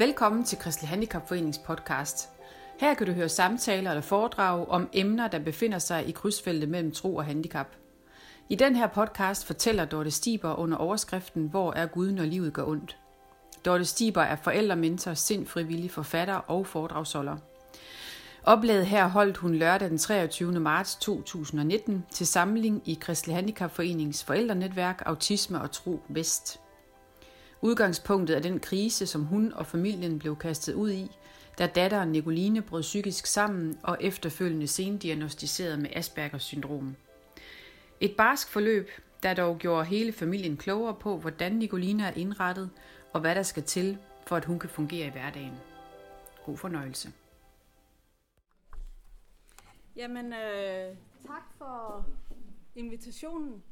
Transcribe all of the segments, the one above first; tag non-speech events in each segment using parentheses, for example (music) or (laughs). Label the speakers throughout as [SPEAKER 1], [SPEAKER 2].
[SPEAKER 1] Velkommen til Kristelig Handicapforenings podcast. Her kan du høre samtaler eller foredrag om emner, der befinder sig i krydsfeltet mellem tro og handicap. I den her podcast fortæller Dorte Stiber under overskriften Hvor er Gud, når livet går ondt? Dorte Stiber er forældrementor, sindfrivillig forfatter og foredragsholder. Oplaget her holdt hun lørdag den 23. marts 2019 til samling i Kristelig Handicapforenings forældrenetværk Autisme og Tro Vest. Udgangspunktet er den krise, som hun og familien blev kastet ud i, da datteren Nicoline brød psykisk sammen og efterfølgende sendiagnostiseret med Aspergers syndrom. Et barsk forløb, der dog gjorde hele familien klogere på, hvordan Nicoline er indrettet og hvad der skal til, for at hun kan fungere i hverdagen. God fornøjelse.
[SPEAKER 2] Jamen, øh, tak for invitationen.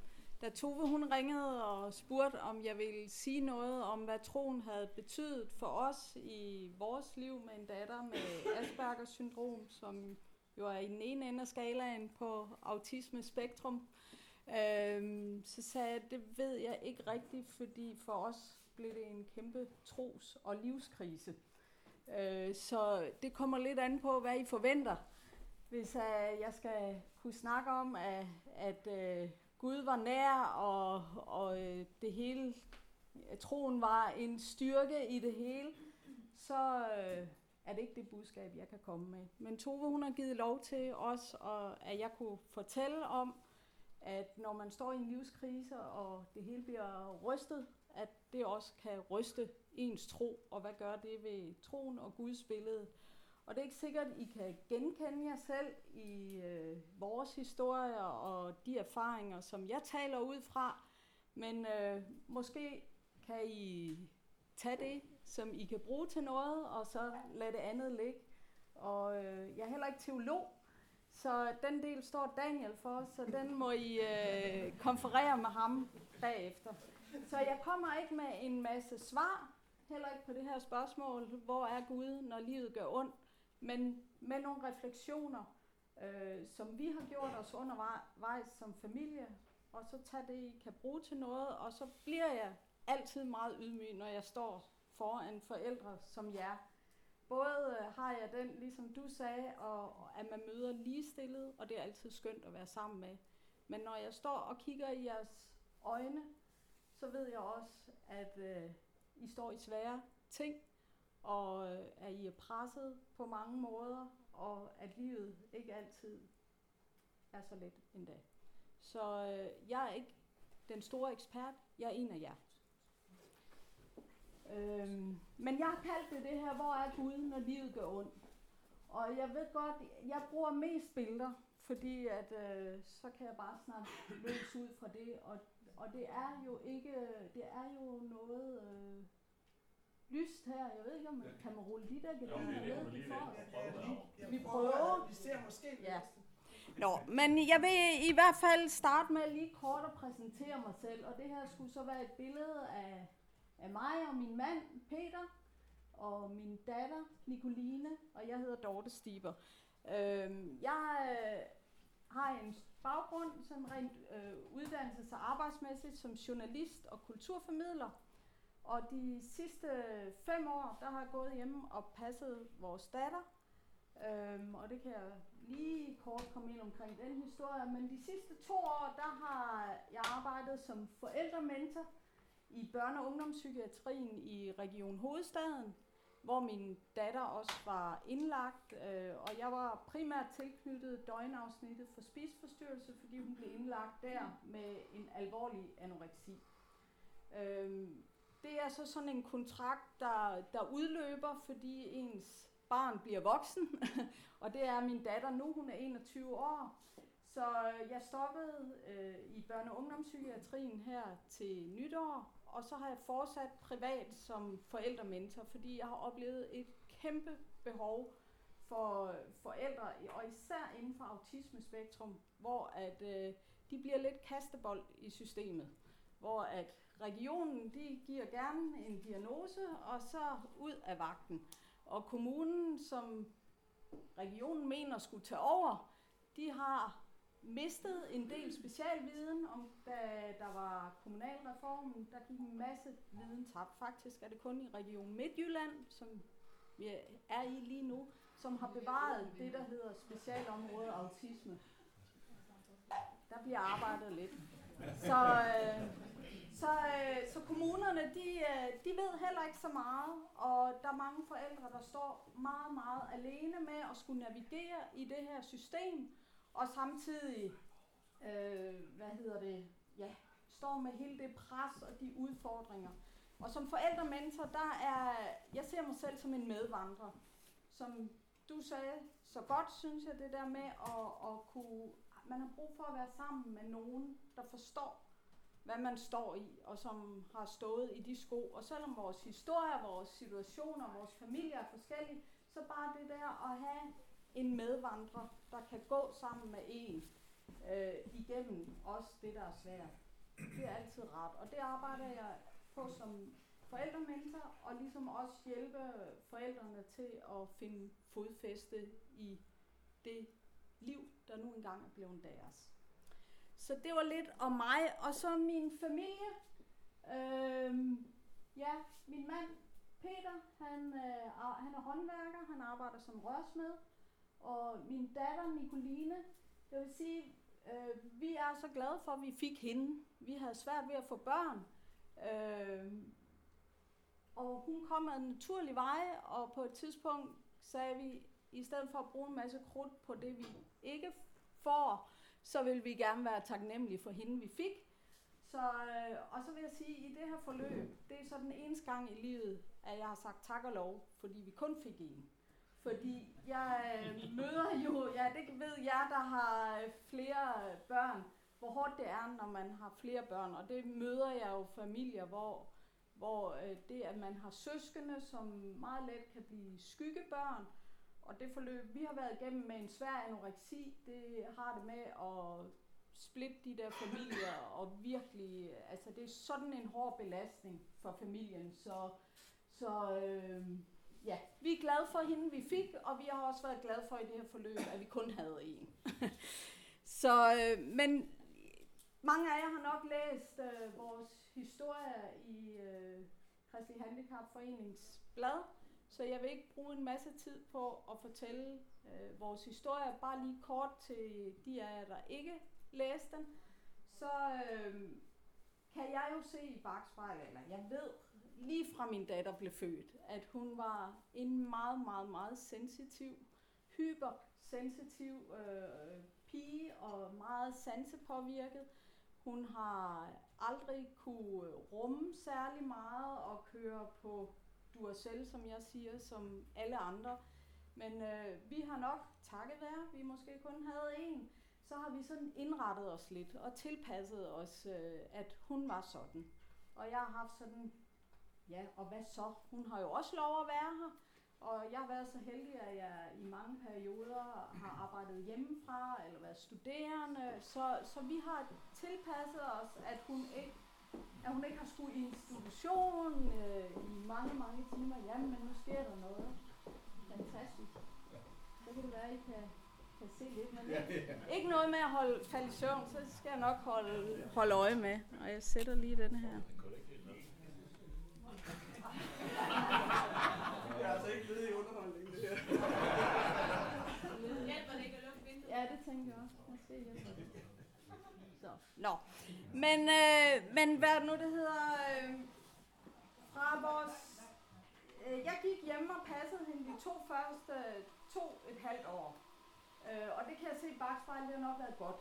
[SPEAKER 2] Da Tove hun ringede og spurgte, om jeg ville sige noget om, hvad troen havde betydet for os i vores liv med en datter med Aspergers syndrom, som jo er i den ene ende af skalaen på autisme spektrum, øh, så sagde jeg, det ved jeg ikke rigtigt, fordi for os blev det en kæmpe tros- og livskrise. Øh, så det kommer lidt an på, hvad I forventer. Hvis uh, jeg skal kunne snakke om, at, at uh, Gud var nær, og, og øh, det hele, troen var en styrke i det hele, så øh, er det ikke det budskab, jeg kan komme med. Men Tove, hun har givet lov til os, og at jeg kunne fortælle om, at når man står i en livskrise, og det hele bliver rystet, at det også kan ryste ens tro, og hvad gør det ved troen og Guds billede. Og det er ikke sikkert, I kan genkende jer selv i øh, vores historier og de erfaringer, som jeg taler ud fra. Men øh, måske kan I tage det, som I kan bruge til noget, og så lade det andet ligge. Og øh, jeg er heller ikke teolog, så den del står Daniel for, så den må I øh, konferere med ham bagefter. Så jeg kommer ikke med en masse svar, heller ikke på det her spørgsmål, hvor er Gud, når livet gør ondt, men med nogle refleksioner, øh, som vi har gjort os undervejs som familie, og så tage det, I kan bruge til noget, og så bliver jeg altid meget ydmyg, når jeg står foran forældre som jer. Både øh, har jeg den, ligesom du sagde, og at man møder ligestillet, og det er altid skønt at være sammen med. Men når jeg står og kigger i jeres øjne, så ved jeg også, at øh, I står i svære ting, og øh, at I er presset på mange måder, og at livet ikke altid er så let endda. Så øh, jeg er ikke den store ekspert, jeg er en af jer. Øhm, men jeg har kaldt det det her, hvor er Gud, når livet gør ondt. Og jeg ved godt, jeg bruger mest billeder, fordi at øh, så kan jeg bare snakke løs ud fra det. Og, og det er jo ikke, øh, det er jo noget øh, lyst her. Jeg ved ikke, om man kan man rulle de der gelænder ned for os. Vi prøver.
[SPEAKER 3] Vi ser måske
[SPEAKER 2] Ja. Nå, men jeg vil i hvert fald starte med lige kort at præsentere mig selv. Og det her skulle så være et billede af, af mig og min mand, Peter, og min datter, Nicoline, og jeg hedder Dorte Stiber. Øhm, jeg øh, har en baggrund som rent øh, uddannelses- og arbejdsmæssigt som journalist og kulturformidler. Og de sidste fem år, der har jeg gået hjemme og passet vores datter. Øhm, og det kan jeg lige kort komme ind omkring den historie. Men de sidste to år, der har jeg arbejdet som forældrementor i børne- og ungdomspsykiatrien i Region Hovedstaden, hvor min datter også var indlagt, øh, og jeg var primært tilknyttet døgnafsnittet for spiseforstyrrelse, fordi hun blev indlagt der med en alvorlig anoreksi. Øhm, det er så sådan en kontrakt, der, der udløber, fordi ens barn bliver voksen, (laughs) og det er min datter nu, hun er 21 år. Så øh, jeg stoppede øh, i børne- og ungdomspsykiatrien her til nytår, og så har jeg fortsat privat som forældrementor, fordi jeg har oplevet et kæmpe behov for øh, forældre, og især inden for autismespektrum, hvor at øh, de bliver lidt kastebold i systemet, hvor at regionen de giver gerne en diagnose, og så ud af vagten. Og kommunen, som regionen mener skulle tage over, de har mistet en del specialviden, om da der var kommunalreformen. Der gik en masse viden tabt. Faktisk er det kun i Region Midtjylland, som vi er i lige nu, som har bevaret det, der hedder specialområde autisme. Der bliver arbejdet lidt. Så, øh, så, øh, så kommunerne, de, øh, de ved heller ikke så meget, og der er mange forældre, der står meget, meget alene med at skulle navigere i det her system, og samtidig, øh, hvad hedder det, ja, står med hele det pres og de udfordringer. Og som forældrementor, der er, jeg ser mig selv som en medvandrer, som du sagde så godt, synes jeg, det der med at, at kunne, man har brug for at være sammen med nogen, der forstår, hvad man står i, og som har stået i de sko. Og selvom vores historie, vores situationer, vores familie er forskellige, så bare det der at have en medvandrer, der kan gå sammen med en øh, igennem også det, der er svært. Det er altid rart. Og det arbejder jeg på som forældrementor, og ligesom også hjælpe forældrene til at finde fodfæste i det liv, der nu engang er blevet deres. Så det var lidt om mig, og så min familie. Øhm, ja, min mand Peter, han, øh, han er håndværker, han arbejder som rørsmed. Og min datter Nicoline, det vil sige, øh, vi er så glade for, at vi fik hende. Vi havde svært ved at få børn. Øh, og hun kom af en naturlig vej, og på et tidspunkt sagde vi, i stedet for at bruge en masse krudt på det, vi ikke får, så vil vi gerne være taknemmelige for hende, vi fik. Så, øh, og så vil jeg sige, at i det her forløb, det er så den eneste gang i livet, at jeg har sagt tak og lov, fordi vi kun fik en. Fordi jeg øh, møder jo, ja det ved jeg, der har øh, flere børn, hvor hårdt det er, når man har flere børn. Og det møder jeg jo familier, hvor, hvor øh, det, at man har søskende, som meget let kan blive skyggebørn, og det forløb, vi har været igennem med en svær anoreksi, det har det med at splitte de der familier, og virkelig, altså det er sådan en hård belastning for familien, så, så øh, ja, vi er glade for hende, vi fik, og vi har også været glade for i det her forløb, at vi kun havde en. (laughs) så, øh, men mange af jer har nok læst øh, vores historie i øh, Kristelig Handicapforenings blad, så jeg vil ikke bruge en masse tid på at fortælle øh, vores historie. Bare lige kort til de af jer, der ikke læste den. Så øh, kan jeg jo se i bagspejlet, eller jeg ved lige fra min datter blev født, at hun var en meget, meget, meget sensitiv, hypersensitiv øh, pige og meget sansepåvirket. Hun har aldrig kunne rumme særlig meget og køre på du er selv, som jeg siger, som alle andre. Men øh, vi har nok takket være, vi måske kun havde en, så har vi sådan indrettet os lidt og tilpasset os, øh, at hun var sådan. Og jeg har haft sådan, ja, og hvad så? Hun har jo også lov at være her. Og jeg har været så heldig, at jeg i mange perioder har arbejdet hjemmefra eller været studerende. Så, så vi har tilpasset os, at hun ikke at hun ikke har skulle i institution øh, i mange, mange timer. Jamen, men nu sker der noget. Fantastisk. Så kan det være, at I kan, kan se lidt. Men ikke, ikke noget med at holde, falde i søvn, så skal jeg nok holde, holde øje med. Og jeg sætter lige den her.
[SPEAKER 3] Jeg er altså ikke led i underholdning, det her.
[SPEAKER 2] Hjælper det ikke at lukke vinduet? Ja, det tænker jeg også. Måske hjælper det. Så. Nå. Men, øh, men hvad nu det hedder, øh, fra vores, øh, jeg gik hjemme og passede hende de to første, to et halvt år. Øh, og det kan jeg se i bagspejlet, det har nok været godt.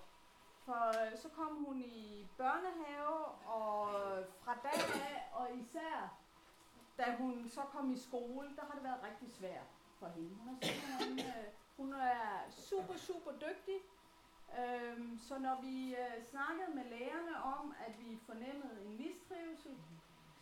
[SPEAKER 2] For øh, så kom hun i børnehave, og øh, fra dag af, og især da hun så kom i skole, der har det været rigtig svært for hende. Hun er, øh, hun er super, super dygtig, Øhm, så når vi øh, snakkede med lærerne om, at vi fornemmede en mistrivsel,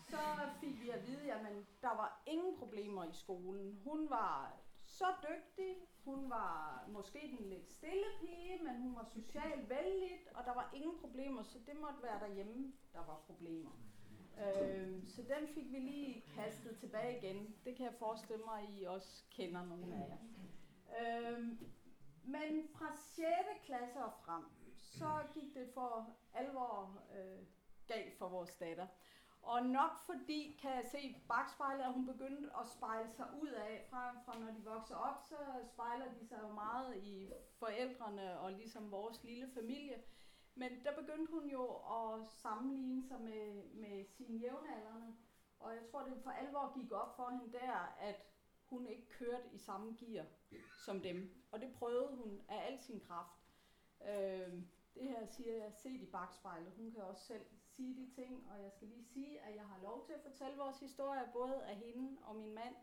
[SPEAKER 2] så fik vi at vide, at der var ingen problemer i skolen. Hun var så dygtig, hun var måske den lidt stille pige, men hun var socialt vældig, og der var ingen problemer, så det måtte være derhjemme, der var problemer. Øhm, så den fik vi lige kastet tilbage igen. Det kan jeg forestille mig, at I også kender nogle af jer. Øhm, men fra 6. klasse og frem, så gik det for alvor øh, galt for vores datter. Og nok fordi, kan jeg se bagspejlet, at hun begyndte at spejle sig ud af, fra, fra når de vokser op, så spejler de sig jo meget i forældrene og ligesom vores lille familie. Men der begyndte hun jo at sammenligne sig med, med sine jævnaldrende. Og jeg tror, det for alvor gik op for hende der, at hun ikke kørte i samme gear som dem. Og det prøvede hun af al sin kraft. Øh, det her siger jeg set i bagspejlet. Hun kan også selv sige de ting, og jeg skal lige sige, at jeg har lov til at fortælle vores historie, både af hende og min mand.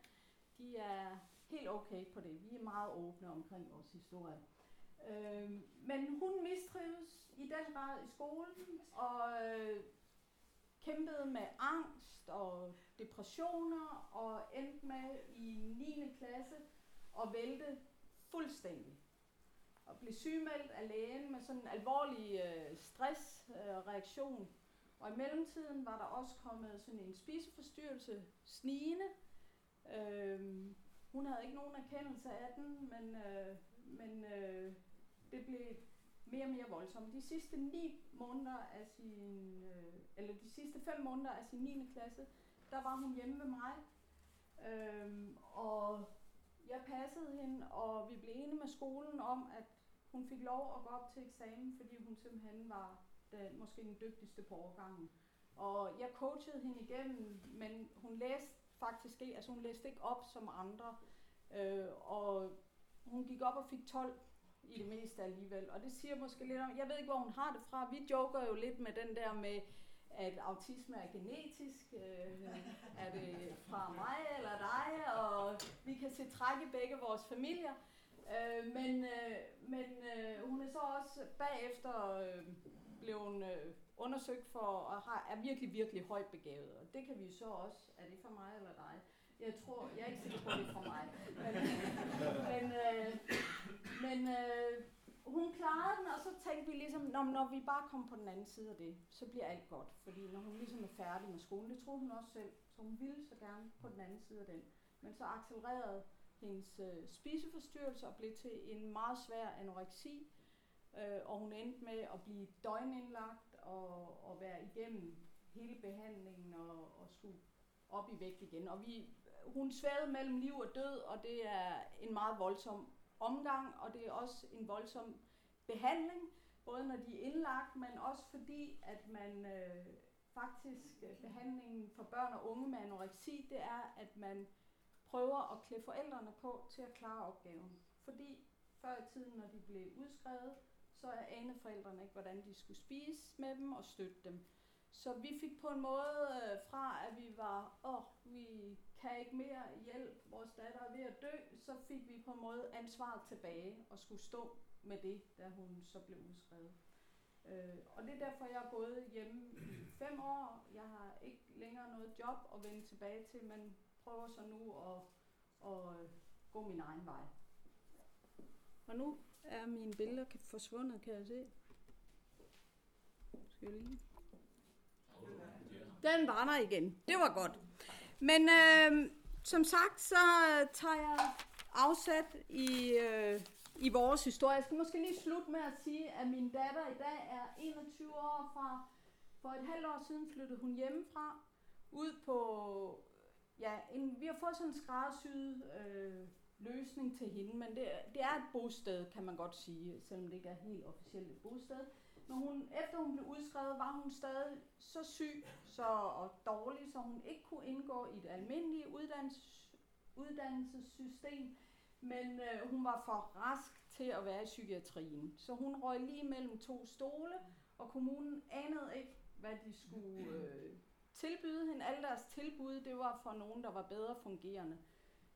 [SPEAKER 2] De er helt okay på det. Vi er meget åbne omkring vores historie. Øh, men hun mistrives i den grad i skolen, og øh, kæmpede med angst og depressioner, og endte med i 9. klasse og vælte fuldstændig. Og blev sygemeldt af lægen med sådan en alvorlig øh, stressreaktion. Øh, og i mellemtiden var der også kommet sådan en spiseforstyrrelse, snigende. Øh, hun havde ikke nogen erkendelse af den, men, øh, men øh, det blev mere og mere voldsomt. De sidste ni måneder af sin, øh, eller de sidste fem måneder af sin 9. klasse, der var hun hjemme med mig. Øh, og jeg passede hende, og vi blev enige med skolen om, at hun fik lov at gå op til eksamen, fordi hun simpelthen var den, måske den dygtigste på årgangen. Og jeg coachede hende igennem, men hun læste faktisk ikke, altså hun læste ikke op som andre. Øh, og hun gik op og fik 12 i det meste alligevel. Og det siger måske lidt om, jeg ved ikke, hvor hun har det fra. Vi joker jo lidt med den der med, at autisme er genetisk. Øh, er det fra mig eller dig? Og vi kan se træk i begge vores familier. Øh, men øh, men øh, hun er så også bagefter øh, blevet øh, undersøgt for, og har, er virkelig, virkelig højt begavet. Og det kan vi så også. Er det for mig eller dig? Jeg tror, jeg er ikke sikker på, det er for mig. Men, (laughs) men, øh, men øh, hun klarede den, og så tænkte vi ligesom, når, når vi bare kommer på den anden side af det, så bliver alt godt. Fordi når hun ligesom er færdig med skolen, det troede hun også selv, så hun ville så gerne på den anden side af den. Men så accelererede hendes øh, spiseforstyrrelse og blev til en meget svær anoreksi, øh, og hun endte med at blive døgnindlagt og, og være igennem hele behandlingen og, og skulle op i vægt igen. Og vi, hun svævede mellem liv og død, og det er en meget voldsom omgang, og det er også en voldsom behandling, både når de er indlagt, men også fordi, at man øh, faktisk, øh, behandlingen for børn og unge med anoreksi, det er, at man prøver at klæde forældrene på til at klare opgaven. Fordi før i tiden, når de blev udskrevet, så anede forældrene ikke, hvordan de skulle spise med dem og støtte dem. Så vi fik på en måde øh, fra, at vi var, åh, oh, vi kan ikke mere hjælp, vores datter er ved at dø, så fik vi på en måde ansvaret tilbage og skulle stå med det, da hun så blev udskrevet. Øh, og det er derfor, jeg er gået hjemme i fem år. Jeg har ikke længere noget job at vende tilbage til, men prøver så nu at, at øh, gå min egen vej. Og nu er mine billeder forsvundet, kan jeg se. Skal jeg lige? Den var der igen. Det var godt. Men øh, som sagt, så tager jeg afsæt i, øh, i vores historie. Jeg skal måske lige slutte med at sige, at min datter i dag er 21 år fra. For et halvt år siden flyttede hun hjemmefra ud på... Ja, en, vi har fået sådan en skræddersyet øh, løsning til hende, men det, det er et bosted, kan man godt sige, selvom det ikke er helt officielt et bosted. Men hun, efter hun blev udskrevet, var hun stadig så syg så, og dårlig, så hun ikke kunne indgå i et almindeligt uddannelses, uddannelsessystem. Men øh, hun var for rask til at være i psykiatrien. Så hun røg lige mellem to stole, og kommunen anede ikke, hvad de skulle øh, tilbyde hende. Alle deres tilbud, det var for nogen, der var bedre fungerende.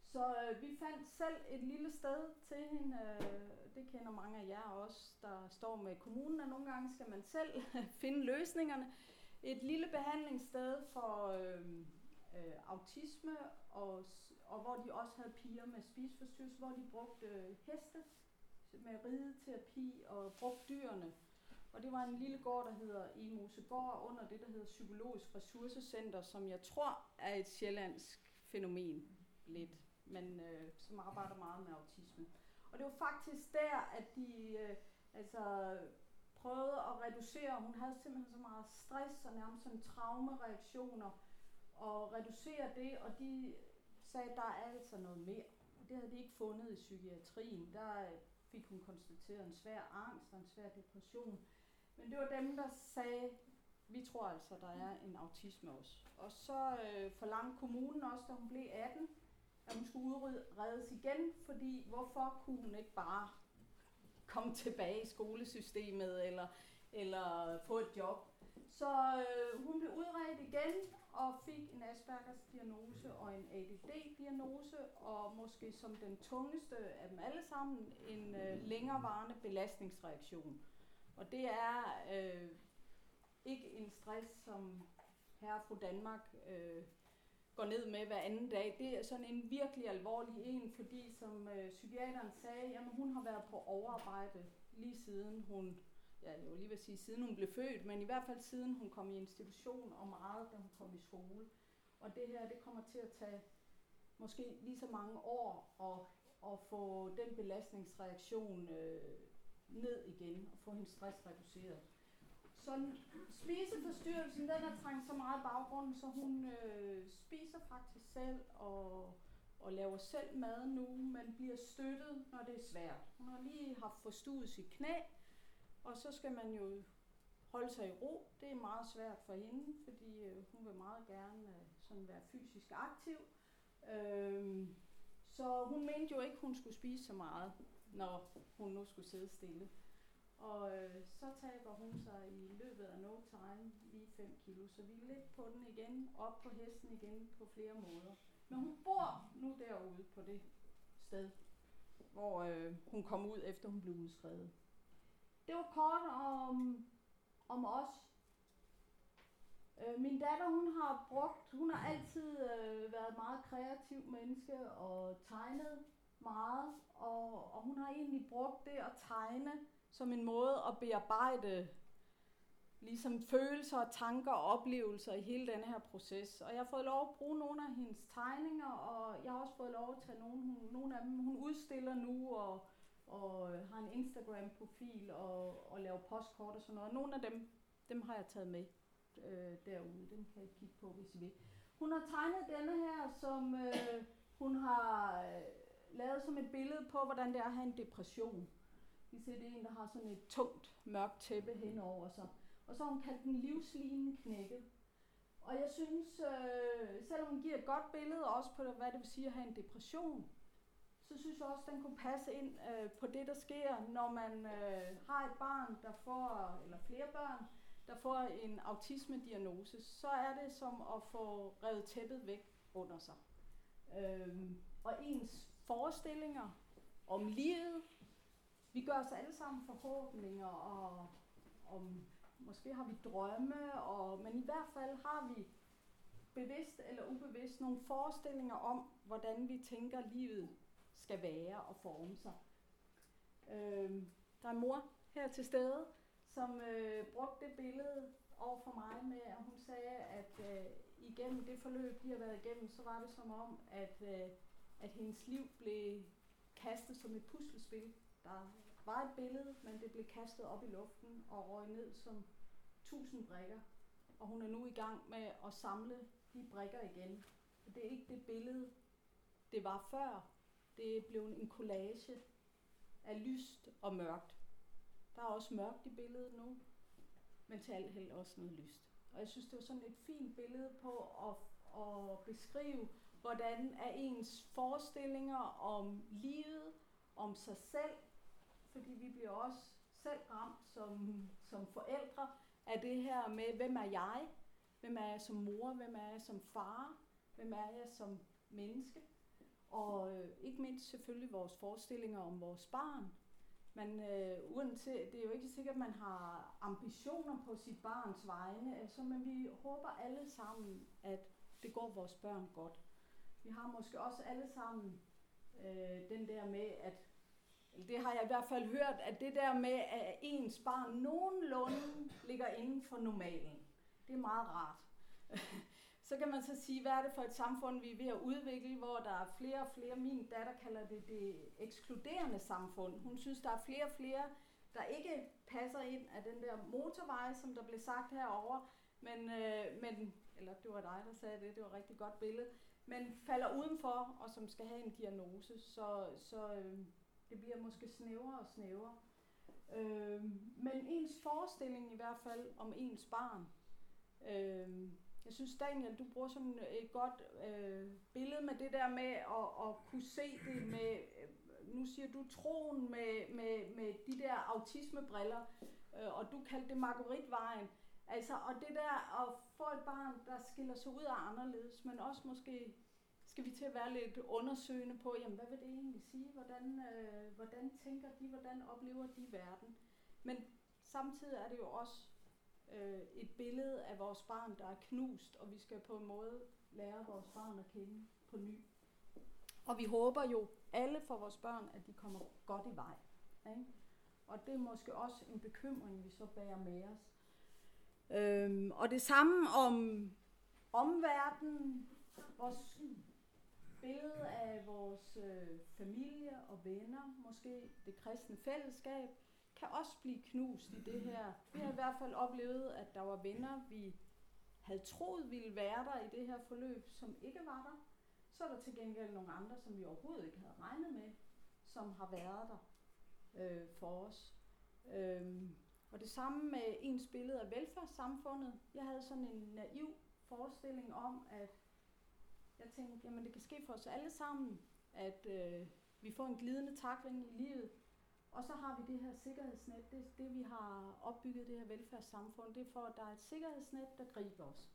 [SPEAKER 2] Så øh, vi fandt selv et lille sted til hende. Øh, det kender mange af jer også, der står med kommunen, og nogle gange skal man selv (laughs) finde løsningerne. Et lille behandlingssted for øh, øh, autisme, og, og hvor de også havde piger med spiseforstyrrelse, hvor de brugte øh, heste med rideterapi og brugte dyrene. Og det var en lille gård, der hedder Emosegård, under det, der hedder Psykologisk Ressourcecenter, som jeg tror er et sjællandsk fænomen lidt men øh, som arbejder meget med autisme. Og det var faktisk der, at de øh, altså, prøvede at reducere. Hun havde simpelthen så meget stress og nærmest sådan traumereaktioner. Og reducere det, og de sagde, at der er altså noget mere. Og det havde de ikke fundet i psykiatrien. Der øh, fik hun konstateret en svær angst og en svær depression. Men det var dem, der sagde, vi tror altså, der er en autisme også. Og så øh, forlangte kommunen også, da hun blev 18, at hun skulle udredes igen, fordi hvorfor kunne hun ikke bare komme tilbage i skolesystemet eller, eller få et job? Så øh, hun blev udredt igen og fik en Aspergers diagnose og en ADD-diagnose, og måske som den tungeste af dem alle sammen, en øh, længerevarende belastningsreaktion. Og det er øh, ikke en stress, som herre og fru Danmark øh, går ned med hver anden dag. Det er sådan en virkelig alvorlig en, fordi som øh, psykiateren sagde, jamen hun har været på overarbejde lige siden hun, ja jeg vil lige vil sige siden hun blev født, men i hvert fald siden hun kom i institution og meget, da hun kom i skole. Og det her, det kommer til at tage måske lige så mange år at, at få den belastningsreaktion øh, ned igen og få hendes stress reduceret. Så spiseforstyrrelsen, den har trængt så meget baggrunden, så hun øh, spiser faktisk selv og, og laver selv mad nu, men bliver støttet, når det er svært. Hun har lige haft forstuet sit knæ, og så skal man jo holde sig i ro. Det er meget svært for hende, fordi øh, hun vil meget gerne øh, sådan være fysisk aktiv. Øh, så hun mente jo ikke, hun skulle spise så meget, når hun nu skulle sidde stille. Og øh, så taber hun sig i løbet af no time lige 5 kilo. Så vi er lidt på den igen, op på hesten igen på flere måder. Men hun bor nu derude på det sted, hvor øh, hun kom ud efter hun blev udskrevet. Det var kort om, om os. Øh, min datter, hun har brugt, hun har altid øh, været meget kreativ menneske og tegnet meget, og, og hun har egentlig brugt det at tegne som en måde at bearbejde ligesom følelser, og tanker og oplevelser i hele denne her proces. Og jeg har fået lov at bruge nogle af hendes tegninger, og jeg har også fået lov at tage nogle, hun, nogle af dem, hun udstiller nu, og, og øh, har en Instagram-profil og, og laver postkort og sådan noget. Nogle af dem, dem har jeg taget med øh, derude. Dem kan I kigge på, hvis I vil. Hun har tegnet denne her, som øh, hun har øh, lavet som et billede på, hvordan det er at have en depression kan se, det er en, der har sådan et tungt, mørkt tæppe henover sig. Og så har hun kaldt den livslinen knækket. Og jeg synes, øh, selvom hun giver et godt billede også på, hvad det vil sige at have en depression, så synes jeg også, at den kunne passe ind øh, på det, der sker, når man øh, har et barn, der får, eller flere børn, der får en autisme-diagnose, så er det som at få revet tæppet væk under sig. Øhm, og ens forestillinger om livet vi gør os alle sammen forhåbninger, og, og måske har vi drømme, og, men i hvert fald har vi bevidst eller ubevidst nogle forestillinger om, hvordan vi tænker, livet skal være og forme sig. Øh, der er en mor her til stede, som øh, brugte det billede over for mig med, at hun sagde, at øh, igennem det forløb, de har været igennem, så var det som om, at, øh, at hendes liv blev kastet som et puslespil. Der var et billede, men det blev kastet op i luften og røg ned som tusind brikker. Og hun er nu i gang med at samle de brikker igen. Det er ikke det billede, det var før. Det er blevet en collage af lyst og mørkt. Der er også mørkt i billedet nu, men til alt held også noget lyst. Og jeg synes, det var sådan et fint billede på at, at beskrive, hvordan er ens forestillinger om livet, om sig selv, fordi vi bliver også selv ramt som, som forældre af det her med, hvem er jeg? Hvem er jeg som mor? Hvem er jeg som far? Hvem er jeg som menneske? Og øh, ikke mindst selvfølgelig vores forestillinger om vores barn. Man, øh, uanset, det er jo ikke sikkert, at man har ambitioner på sit barns vegne, altså, men vi håber alle sammen, at det går vores børn godt. Vi har måske også alle sammen øh, den der med, at det har jeg i hvert fald hørt, at det der med, at ens barn nogenlunde ligger inden for normalen, det er meget rart. (laughs) så kan man så sige, hvad er det for et samfund, vi er ved at udvikle, hvor der er flere og flere, min datter kalder det det ekskluderende samfund. Hun synes, der er flere og flere, der ikke passer ind af den der motorvej, som der blev sagt herover, men, øh, men eller det var dig, der sagde det, det var et rigtig godt billede, men falder udenfor, og som skal have en diagnose, så, så øh, det bliver måske snævere og snævere. Øh, men ens forestilling i hvert fald om ens barn. Øh, jeg synes, Daniel, du bruger sådan et godt øh, billede med det der med at, at kunne se det med, øh, nu siger du troen med, med, med de der autismebriller, øh, og du kaldte det Marguerite-vejen. Altså, og det der at få et barn, der skiller sig ud af anderledes, men også måske skal vi til at være lidt undersøgende på, jamen hvad vil det egentlig sige? Hvordan, øh, hvordan tænker de? Hvordan oplever de verden? Men samtidig er det jo også øh, et billede af vores barn, der er knust, og vi skal på en måde lære vores barn at kende på ny. Og vi håber jo alle for vores børn, at de kommer godt i vej. Ikke? Og det er måske også en bekymring, vi så bærer med os. Øhm, og det samme om omverdenen, vores billede af vores øh, familie og venner, måske det kristne fællesskab, kan også blive knust i det her. Vi har i hvert fald oplevet, at der var venner, vi havde troet ville være der i det her forløb, som ikke var der. Så er der til gengæld nogle andre, som vi overhovedet ikke havde regnet med, som har været der øh, for os. Øhm, og det samme med ens billede af velfærdssamfundet. Jeg havde sådan en naiv forestilling om, at jeg tænkte, jamen det kan ske for os alle sammen, at øh, vi får en glidende takling i livet. Og så har vi det her sikkerhedsnet, det, det vi har opbygget det her velfærdssamfund, det er for, at der er et sikkerhedsnet, der griber os.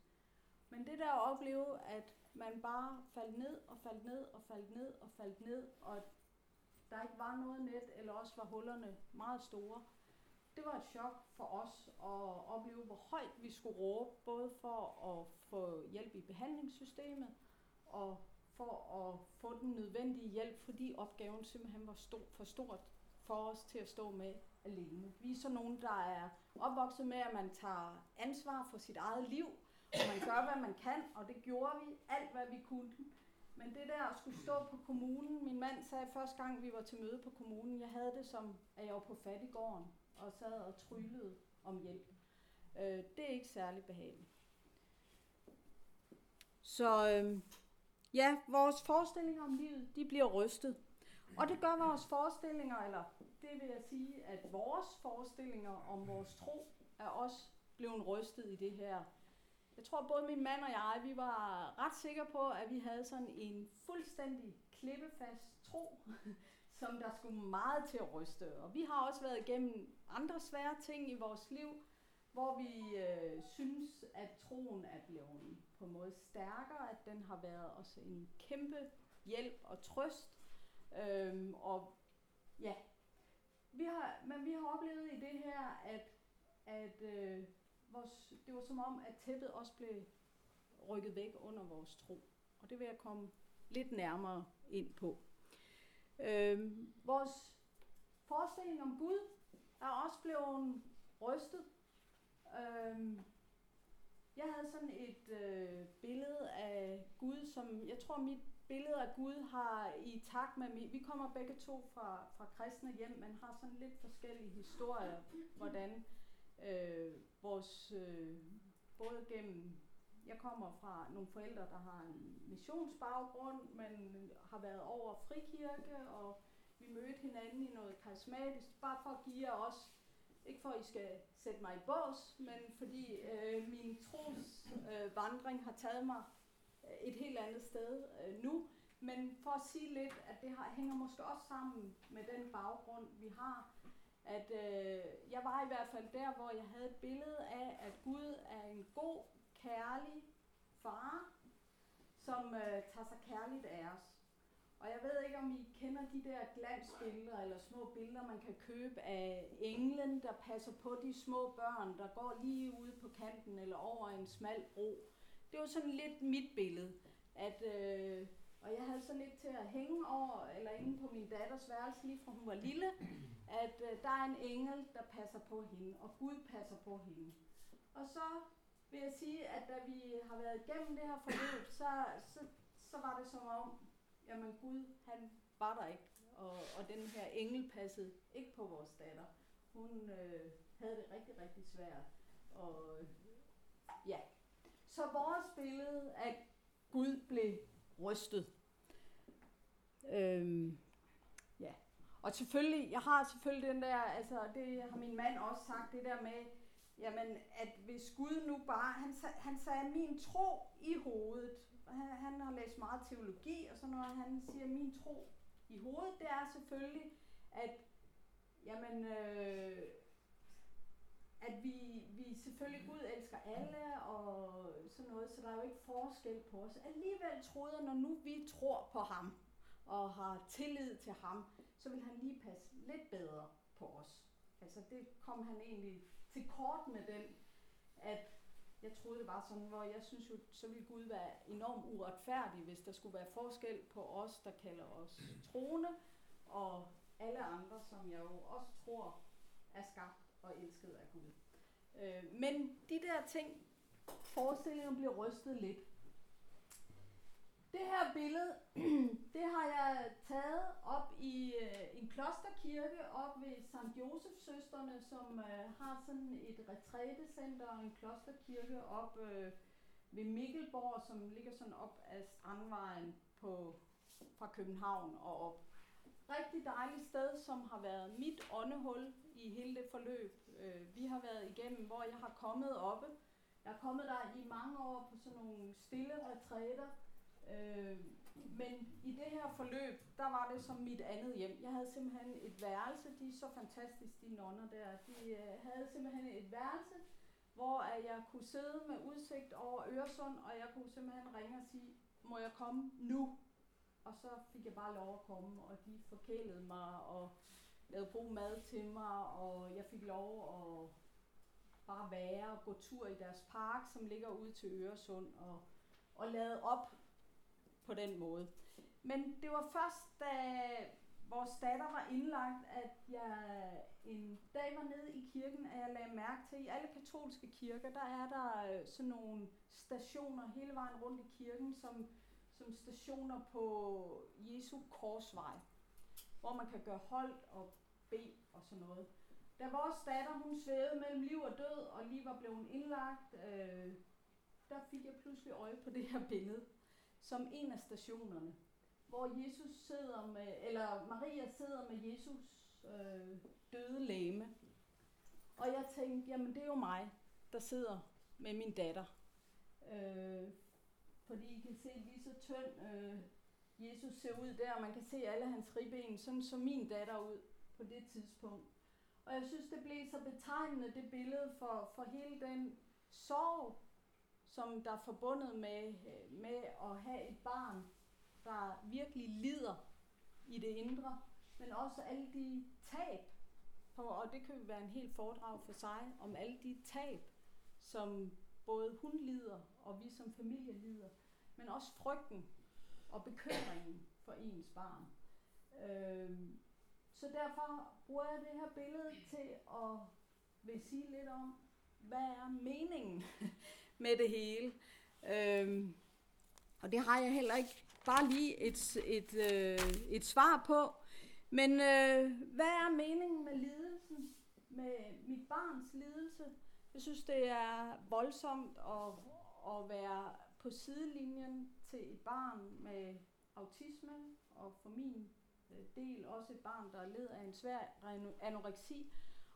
[SPEAKER 2] Men det der at opleve, at man bare faldt ned og faldt ned og faldt ned og faldt ned, og der ikke var noget net, eller også var hullerne meget store, det var et chok for os at opleve, hvor højt vi skulle råbe, både for at få hjælp i behandlingssystemet, og for at få den nødvendige hjælp, fordi opgaven simpelthen var stor, for stort for os til at stå med alene. Vi er så nogen, der er opvokset med, at man tager ansvar for sit eget liv, og man gør, hvad man kan, og det gjorde vi alt, hvad vi kunne. Men det der at skulle stå på kommunen, min mand sagde første gang, vi var til møde på kommunen, jeg havde det som, at jeg var på fattigården og sad og tryllede om hjælp. Øh, det er ikke særlig behageligt. Så øh, ja, vores forestillinger om livet, de bliver rystet. Og det gør vores forestillinger, eller det vil jeg sige, at vores forestillinger om vores tro er også blevet rystet i det her. Jeg tror både min mand og jeg, vi var ret sikre på, at vi havde sådan en fuldstændig klippefast tro, (laughs) som der skulle meget til at ryste. Og vi har også været igennem andre svære ting i vores liv, hvor vi øh, synes, at troen er blevet på en måde stærkere, at den har været også en kæmpe hjælp og trøst. Øhm, og ja, vi har, men vi har oplevet i det her, at, at øh, vores, det var som om, at tæppet også blev rykket væk under vores tro. Og det vil jeg komme lidt nærmere ind på. Øhm, vores forestilling om Gud er også blevet rystet. Øhm, jeg havde sådan et øh, billede af Gud, som jeg tror mit billede af Gud har i takt med mig. Vi kommer begge to fra, fra kristne hjem, men har sådan lidt forskellige historier, hvordan øh, vores, øh, både gennem, jeg kommer fra nogle forældre, der har en missionsbaggrund, men har været over frikirke, og vi mødte hinanden i noget karismatisk, bare for at give jer også ikke for at I skal sætte mig i bås, men fordi øh, min tros øh, vandring har taget mig øh, et helt andet sted øh, nu. Men for at sige lidt, at det har, hænger måske også sammen med den baggrund, vi har. At øh, jeg var i hvert fald der, hvor jeg havde et billede af, at Gud er en god, kærlig far, som øh, tager sig kærligt af os. Og jeg ved ikke, om I kender de der glansbilleder eller små billeder, man kan købe af englen, der passer på de små børn, der går lige ude på kanten eller over en smal bro. Det var sådan lidt mit billede, at øh, og jeg havde sådan lidt til at hænge over, eller inde på min datters værelse, lige fra hun var lille, at øh, der er en engel, der passer på hende, og Gud passer på hende. Og så vil jeg sige, at da vi har været igennem det her forløb, så, så, så var det som om, jamen Gud, han var der ikke. Og, og den her engel passede ikke på vores datter. Hun øh, havde det rigtig, rigtig svært. Og ja, så vores billede af Gud blev rystet. Øhm, ja. Og selvfølgelig, jeg har selvfølgelig den der, altså det har min mand også sagt, det der med, jamen at hvis Gud nu bare, han, han sagde min tro i hovedet, han, han har læst meget teologi og så når han siger min tro i hovedet, det er selvfølgelig, at jamen, øh, at vi, vi selvfølgelig, Gud elsker alle og sådan noget, så der er jo ikke forskel på os. Alligevel troede jeg, når nu vi tror på ham og har tillid til ham, så vil han lige passe lidt bedre på os. Altså det kom han egentlig til kort med den, at jeg troede det var sådan, hvor jeg synes jo, så ville Gud være enormt uretfærdig, hvis der skulle være forskel på os, der kalder os troende, og alle andre, som jeg jo også tror er skabt og elsket af Gud. Øh, men de der ting, forestillingen bliver rystet lidt. Det her billede, (clears throat) det har jeg taget op i øh, en klosterkirke op ved St. Josefs Søsterne, som øh, har sådan et retrætecenter og en klosterkirke op øh, ved Mikkelborg, som ligger sådan op ad Strandvejen på, fra København og op. Rigtig dejligt sted, som har været mit åndehul i hele det forløb, øh, vi har været igennem, hvor jeg har kommet oppe. Jeg er kommet der i mange år på sådan nogle stille retræter, øh, men i det her forløb, der var det som mit andet hjem. Jeg havde simpelthen et værelse, de er så fantastiske, de nonner der. De øh, havde simpelthen et værelse, hvor jeg kunne sidde med udsigt over Øresund, og jeg kunne simpelthen ringe og sige, må jeg komme nu? Og så fik jeg bare lov at komme, og de forkælede mig, og lavede god mad til mig, og jeg fik lov at bare være og gå tur i deres park, som ligger ude til Øresund, og, og lade op på den måde. Men det var først, da vores datter var indlagt, at jeg en dag var nede i kirken, at jeg lagde mærke til, at i alle katolske kirker, der er der øh, sådan nogle stationer hele vejen rundt i kirken, som, som stationer på Jesu korsvej, hvor man kan gøre hold og bede og sådan noget. Da vores datter, hun svævede mellem liv og død, og lige var blevet indlagt, øh, der fik jeg pludselig øje på det her billede, som en af stationerne, hvor Jesus sidder med, eller Maria sidder med Jesus øh, døde læme. Og jeg tænkte, jamen det er jo mig, der sidder med min datter. Øh, fordi I kan se lige så tynd øh, Jesus ser ud der, og man kan se alle hans ribben, sådan så min datter ud på det tidspunkt. Og jeg synes, det blev så betegnende, det billede, for, for hele den sorg, som der er forbundet med, øh, med at have et barn, der virkelig lider i det indre, men også alle de tab, og det kan jo være en helt foredrag for sig, om alle de tab, som både hun lider, og vi som familie lider, men også frygten og bekymringen for ens barn. Øhm, så derfor bruger jeg det her billede til at vil sige lidt om, hvad er meningen (laughs) med det hele. Øhm, og det har jeg heller ikke bare lige et, et, øh, et svar på. Men øh, hvad er meningen med lidelsen? Med mit barns lidelse? Jeg synes, det er voldsomt at, at være på sidelinjen til et barn med autisme, og for min øh, del også et barn, der led af en svær anoreksi,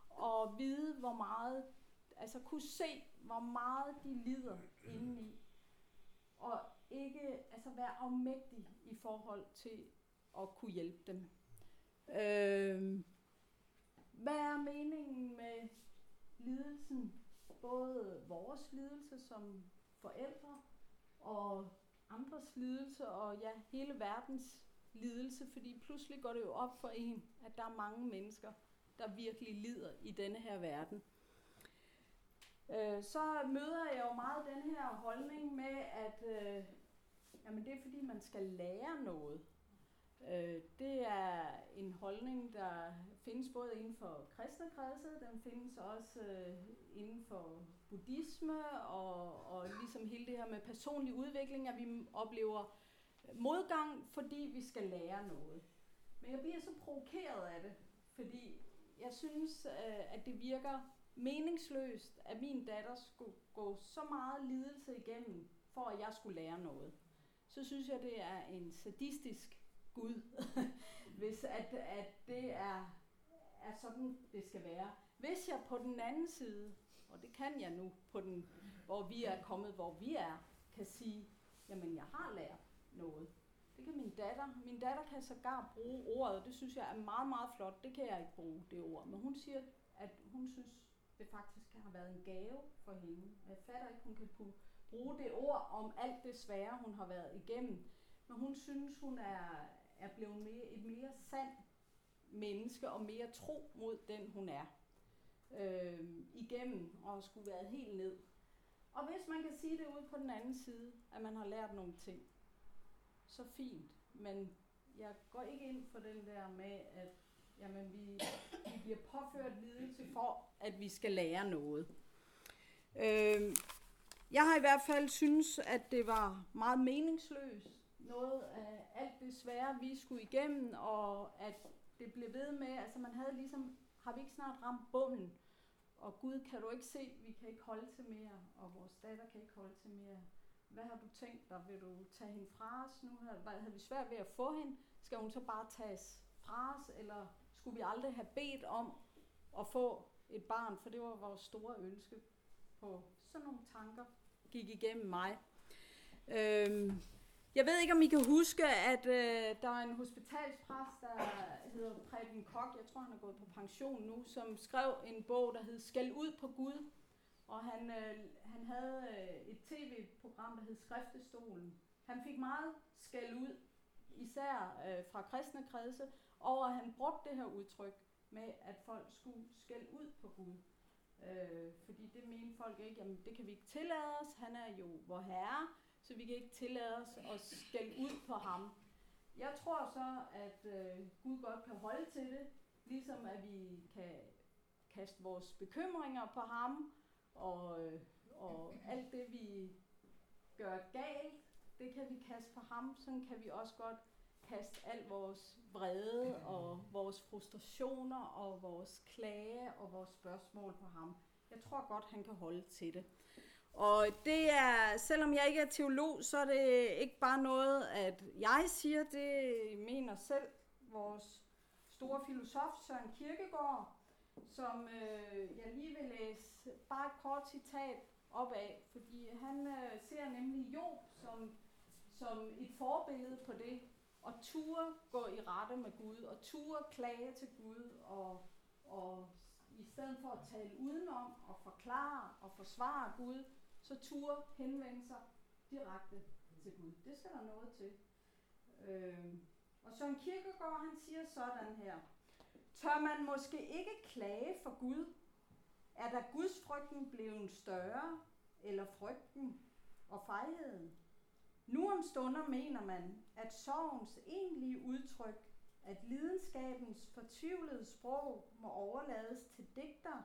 [SPEAKER 2] og vide, hvor meget, altså kunne se, hvor meget de lider indeni, og ikke altså være afmægtig i forhold til at kunne hjælpe dem. Øh, hvad er meningen med lidelsen? Både vores lidelse som forældre, og andres lidelse, og ja, hele verdens lidelse, fordi pludselig går det jo op for en, at der er mange mennesker, der virkelig lider i denne her verden. Øh, så møder jeg jo meget den her holdning med, at øh, jamen det er fordi, man skal lære noget. Øh, det er en holdning, der findes både inden for kristne kredse, den findes også øh, inden for buddhisme, og, og ligesom hele det her med personlig udvikling, at vi oplever modgang, fordi vi skal lære noget. Men jeg bliver så provokeret af det, fordi jeg synes, øh, at det virker meningsløst, at min datter skulle gå så meget lidelse igennem, for at jeg skulle lære noget. Så synes jeg, det er en sadistisk Gud, (laughs) hvis at, at det er, er sådan, det skal være. Hvis jeg på den anden side, og det kan jeg nu, på den, hvor vi er kommet, hvor vi er, kan sige, jamen jeg har lært noget. Det kan min datter. Min datter kan sågar bruge ordet, det synes jeg er meget, meget flot. Det kan jeg ikke bruge, det ord. Men hun siger, at hun synes, det faktisk har været en gave for hende. Jeg fatter ikke, hun kan bruge det ord om alt det svære, hun har været igennem. Men hun synes, hun er, er blevet mere, et mere sand menneske og mere tro mod den, hun er. Øh, igennem og skulle være helt ned. Og hvis man kan sige det ud på den anden side, at man har lært nogle ting, så fint. Men jeg går ikke ind for den der med, at jamen, vi, vi bliver påført lidelse for, at vi skal lære noget. Øh, jeg har i hvert fald synes, at det var meget meningsløst noget af alt det svære, vi skulle igennem, og at det blev ved med, altså man havde ligesom, har vi ikke snart ramt bunden, og Gud, kan du ikke se, vi kan ikke holde til mere, og vores datter kan ikke holde til mere. Hvad har du tænkt dig? Vil du tage hende fra os nu? Havde vi svært ved at få hende? Skal hun så bare tages fra os, eller skulle vi aldrig have bedt om at få et barn? For det var vores store ønske på sådan nogle tanker gik igennem mig. Øhm, jeg ved ikke, om I kan huske, at øh, der er en hospitalspræst, der hedder Preben Kok, jeg tror, han er gået på pension nu, som skrev en bog, der hed Skal ud på Gud. Og han, øh, han havde øh, et tv-program, der hed Skriftestolen. Han fik meget skæld ud, især øh, fra kristne kredse, over at han brugte det her udtryk med, at folk skulle skælde ud på Gud. Øh, fordi det mente folk ikke, jamen det kan vi ikke tillade os, han er jo vor herre, så vi kan ikke tillade os at skælde ud på ham. Jeg tror så, at øh, Gud godt kan holde til det, ligesom at vi kan kaste vores bekymringer på ham, og, øh, og alt det vi gør galt, det kan vi kaste på ham. Sådan kan vi også godt kaste al vores vrede og vores frustrationer og vores klage og vores spørgsmål på ham. Jeg tror godt, han kan holde til det. Og det er, selvom jeg ikke er teolog, så er det ikke bare noget, at jeg siger, det mener selv vores store filosof Søren Kierkegaard, som øh, jeg lige vil læse bare et kort citat op af, fordi han øh, ser nemlig Job som, som et forbillede på det, og ture gå i rette med Gud, og ture klage til Gud, og, og i stedet for at tale udenom og forklare og forsvare Gud, så ture henvende sig direkte til Gud. Det skal der noget til. Øh, og Søren Kierkegaard, han siger sådan her. Tør man måske ikke klage for Gud? Er der Guds frygten blevet større, eller frygten og fejheden? Nu om stunder mener man, at sorgens egentlige udtryk, at lidenskabens fortvivlede sprog må overlades til digter,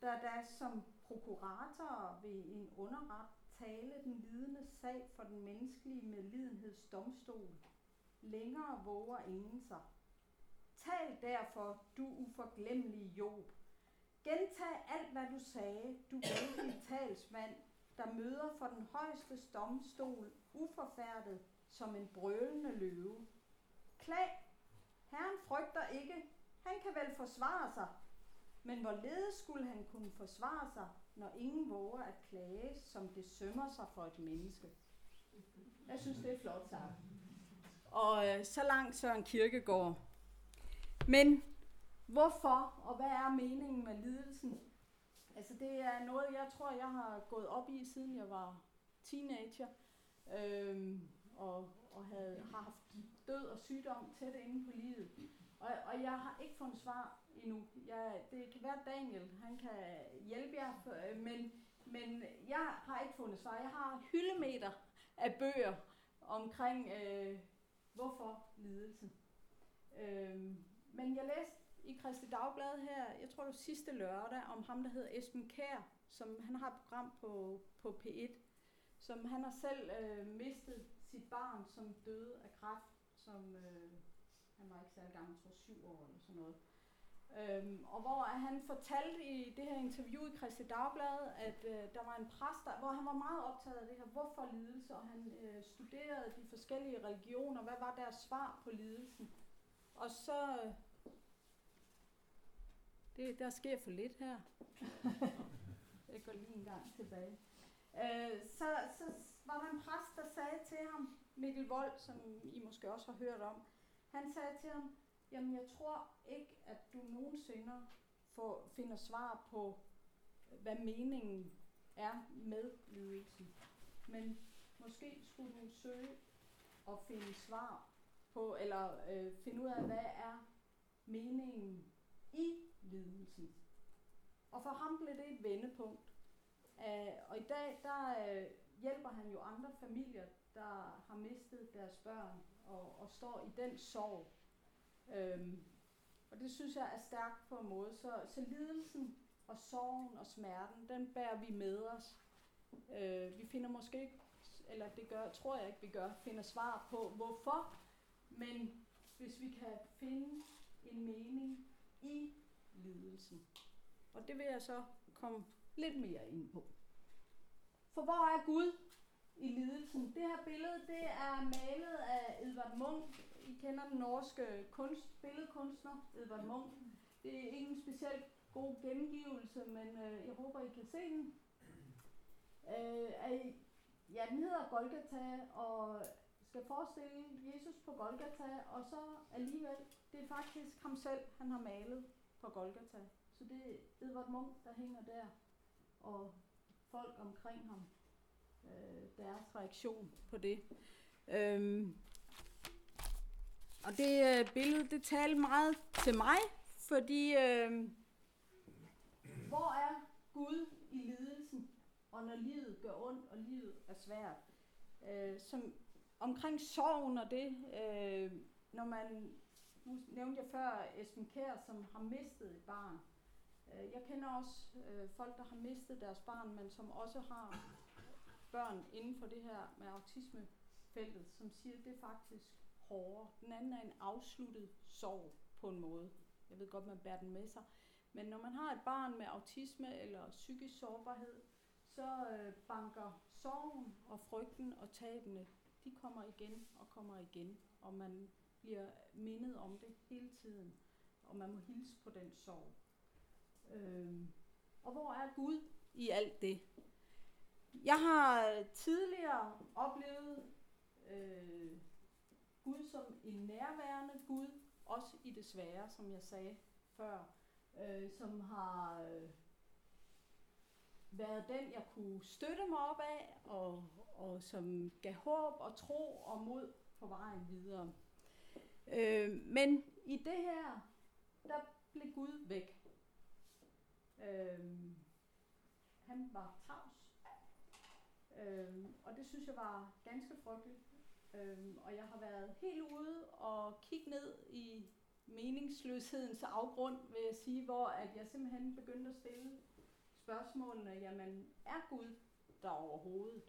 [SPEAKER 2] der da som prokuratorer ved en underret tale den lidende sag for den menneskelige medlidenheds domstol. Længere våger ingen sig. Tal derfor, du uforglemmelige Job. Gentag alt, hvad du sagde, du vældige talsmand, der møder for den højeste domstol uforfærdet som en brølende løve. Klag, Herren frygter ikke, han kan vel forsvare sig, men hvorledes skulle han kunne forsvare sig, når ingen våger at klage, som det sømmer sig for et menneske? Jeg synes, det er flot sagt. Og øh, så langt Søren Kirkegaard. Men hvorfor, og hvad er meningen med lidelsen? Altså det er noget, jeg tror, jeg har gået op i, siden jeg var teenager. Øhm, og, og havde, har haft død og sygdom tæt inde på livet. Og, og jeg har ikke fundet svar endnu. Jeg, det kan være Daniel, han kan hjælpe jer, øh, men, men jeg har ikke fundet svar. Jeg har hyldemeter af bøger omkring, øh, hvorfor lidelsen. Øh, men jeg læste i Kristi Dagblad her, jeg tror det var sidste lørdag, om ham, der hedder Esben Kær, som han har et program på, på P1, som han har selv øh, mistet sit barn, som døde af kræft, som øh, han var ikke særlig gammel, jeg tror syv år eller sådan noget. Øhm, og hvor han fortalte i det her interview i Kristi Dagblad, at øh, der var en præst, der, hvor han var meget optaget af det her, hvorfor lidelse, og han øh, studerede de forskellige religioner, hvad var deres svar på lidelsen. Og så... Øh, det, der sker for lidt her. (laughs) Jeg går lige en gang tilbage. Øh, så, så var der en præst, der sagde til ham, Mikkel Vold, som I måske også har hørt om, han sagde til ham, jamen jeg tror ikke, at du nogensinde får, finder svar på, hvad meningen er med lidelsen. Men måske skulle du søge og finde svar på, eller øh, finde ud af, hvad er meningen i lidelsen. Og for ham blev det et vendepunkt. Uh, og i dag, der øh, hjælper han jo andre familier, der har mistet deres børn og, og står i den sorg. Øhm, og det synes jeg er stærkt på en måde. Så, så lidelsen og sorgen og smerten, den bærer vi med os. Øh, vi finder måske ikke, eller det gør, tror jeg ikke, vi gør, finder svar på, hvorfor. Men hvis vi kan finde en mening i lidelsen. Og det vil jeg så komme lidt mere ind på. For hvor er Gud i lidelsen? Det her billede, det er malet af Edvard Munch. I kender den norske kunst, billedkunstner Edvard Munch. Det er ikke en specielt god gengivelse, men øh, jeg håber, I kan se den. Øh, ja, den hedder Golgata, og skal forestille Jesus på Golgata, og så alligevel, det er faktisk ham selv, han har malet på Golgata. Så det er Edvard Munch, der hænger der, og folk omkring ham, øh, deres reaktion på det. Øhm, og det øh, billede, det talte meget til mig, fordi øh, hvor er Gud i lidelsen, og når livet gør ondt, og livet er svært? Øh, som omkring sorgen og det, øh, når man, nu nævnte jeg før Esben Kær, som har mistet et barn. Øh, jeg kender også øh, folk, der har mistet deres barn, men som også har børn inden for det her med autismefeltet, som siger, at det er faktisk hårdere. Den anden er en afsluttet sorg på en måde. Jeg ved godt, man bærer den med sig. Men når man har et barn med autisme eller psykisk sårbarhed, så øh, banker sorgen og frygten og tabene, de kommer igen og kommer igen, og man bliver mindet om det hele tiden, og man må hilse på den sorg. Øhm, og hvor er Gud i alt det? Jeg har tidligere oplevet øh, Gud som en nærværende Gud, også i det svære, som jeg sagde før, øh, som har øh, været den, jeg kunne støtte mig op af, og, og som gav håb og tro og mod på vejen videre. Øh, men i det her, der blev Gud væk. Øhm, han var tavs. Øhm, og det synes jeg var ganske frygteligt. Øhm, og jeg har været helt ude og kigge ned i meningsløshedens afgrund, vil jeg sige, hvor at jeg simpelthen begyndte at stille spørgsmålene, jamen er Gud der overhovedet?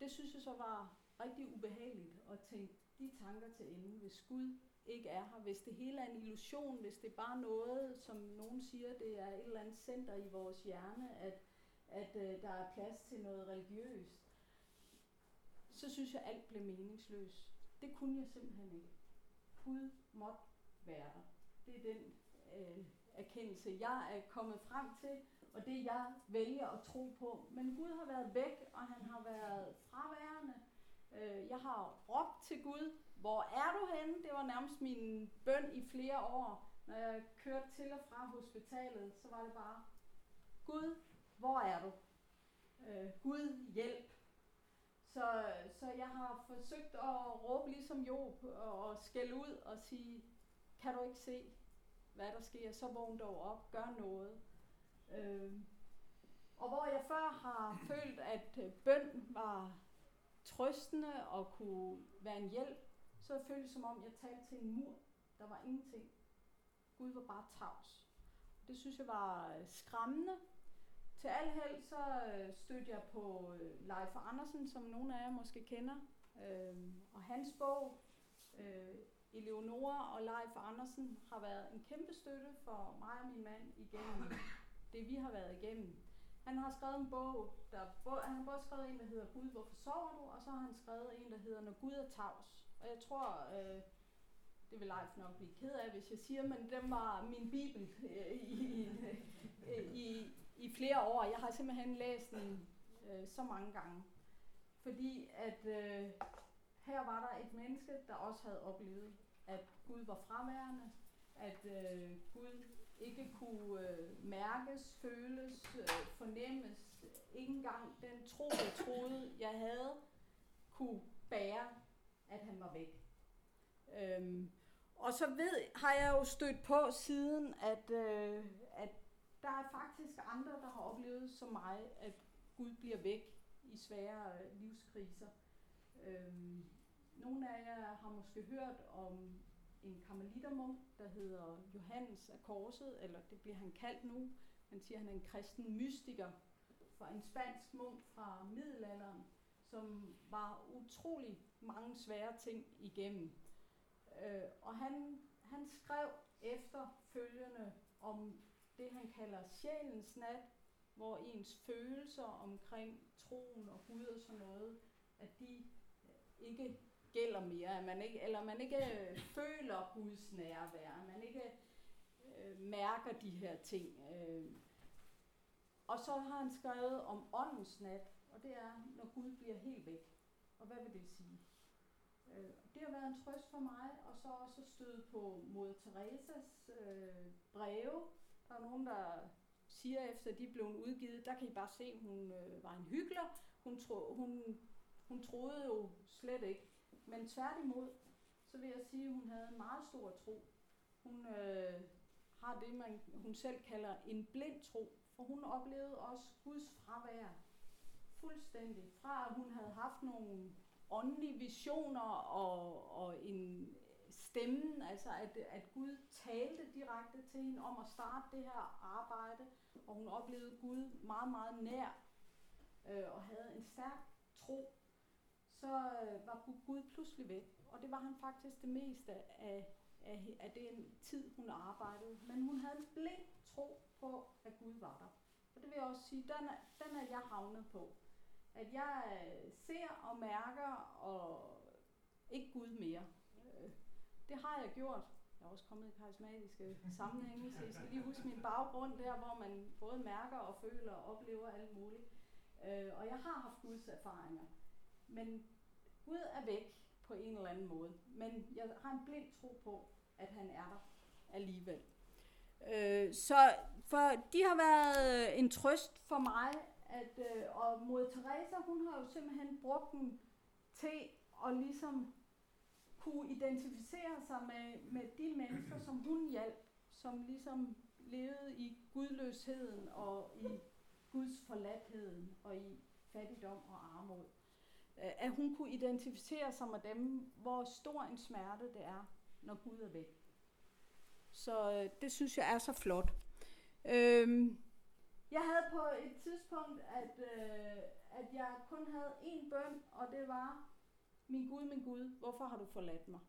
[SPEAKER 2] Det synes jeg så var rigtig ubehageligt at tænke de tanker til ende, hvis Gud ikke er her, hvis det hele er en illusion, hvis det er bare noget, som nogen siger, det er et eller andet center i vores hjerne, at, at øh, der er plads til noget religiøst, så synes jeg, alt blev meningsløst. Det kunne jeg simpelthen ikke. Gud måtte være der. Det er den øh, erkendelse, jeg er kommet frem til, og det jeg vælger at tro på. Men Gud har været væk, og han har været fraværende. Øh, jeg har råbt til Gud, hvor er du henne? Det var nærmest min bøn i flere år. Når jeg kørte til og fra hospitalet, så var det bare, Gud, hvor er du? Øh, Gud, hjælp. Så, så jeg har forsøgt at råbe ligesom Job og skælde ud og sige, kan du ikke se, hvad der sker? Så vågn dog op, gør noget. Øh, og hvor jeg før har følt, at øh, bøn var trøstende og kunne være en hjælp, så føles det som om, jeg talte til en mur. Der var ingenting. Gud var bare tavs. Det synes jeg var øh, skræmmende. Til al held så øh, stødte jeg på øh, Leif Andersen, som nogle af jer måske kender. Øh, og hans bog, øh, Eleonora og Leif Andersen, har været en kæmpe støtte for mig og min mand igennem det, vi har været igennem. Han har skrevet en bog, der han har både skrevet en, der hedder Gud, hvorfor sover du? Og så har han skrevet en, der hedder Når Gud er tavs. Og jeg tror, øh, det vil Leif nok blive ked af, hvis jeg siger, men den var min bibel øh, i, øh, i, i flere år. Jeg har simpelthen læst den øh, så mange gange. Fordi at øh, her var der et menneske, der også havde oplevet, at Gud var fraværende, at øh, Gud ikke kunne øh, mærkes, føles, øh, fornemmes. Ikke engang den tro, jeg troede, jeg havde, kunne bære, at han var væk. Øhm, og så ved, har jeg jo stødt på siden, at, øh, at der er faktisk andre, der har oplevet som mig, at Gud bliver væk i svære øh, livskriser. Øhm, nogle af jer har måske hørt om en karmelitermunk, der hedder Johannes af Korset, eller det bliver han kaldt nu. Han siger, at han er en kristen mystiker fra en spansk munk fra middelalderen, som var utrolig mange svære ting igennem. Øh, og han, han skrev efterfølgende om det, han kalder sjælens nat, hvor ens følelser omkring troen og Gud og sådan noget, at de øh, ikke gælder mere, at man ikke, eller man ikke øh, føler Guds nærvær, at man ikke øh, mærker de her ting. Øh. Og så har han skrevet om åndens nat, og det er, når Gud bliver helt væk. Og hvad vil det sige? Øh, det har været en trøst for mig, og så også støde på Moder Teresas øh, breve. Der er nogen, der siger, efter de blev udgivet, der kan I bare se, at hun øh, var en hyggelig. Hun, tro, hun, hun troede jo slet ikke. Men tværtimod, så vil jeg sige, at hun havde en meget stor tro. Hun øh, har det, man, hun selv kalder en blind tro, for hun oplevede også Guds fravær fuldstændig. Fra at hun havde haft nogle åndelige visioner og, og en stemmen, altså at, at Gud talte direkte til hende om at starte det her arbejde, og hun oplevede Gud meget, meget nær, øh, og havde en stærk tro, så øh, var Gud pludselig væk. Og det var han faktisk det meste af, af, af den tid, hun arbejdede. Men hun havde en blind tro på, at Gud var der. Og det vil jeg også sige, den er, den er jeg havnet på at jeg øh, ser og mærker og ikke Gud mere. Øh, det har jeg gjort. Jeg er også kommet i karismatiske sammenhænge, så jeg skal lige huske min baggrund der, hvor man både mærker og føler og oplever alt muligt. Øh, og jeg har haft Guds erfaringer. Men Gud er væk på en eller anden måde. Men jeg har en blind tro på, at han er der alligevel. så for de har været en trøst for mig, at, øh, og mod Teresa, hun har jo simpelthen brugt den til at ligesom kunne identificere sig med, med de mennesker, som hun hjalp, som ligesom levede i gudløsheden og i Guds forladtheden og i fattigdom og armod. Øh, at hun kunne identificere sig med dem, hvor stor en smerte det er, når Gud er væk. Så øh, det synes jeg er så flot. Øhm, jeg havde på et tidspunkt, at, øh, at jeg kun havde én bøn, og det var, min Gud, min Gud, hvorfor har du forladt mig?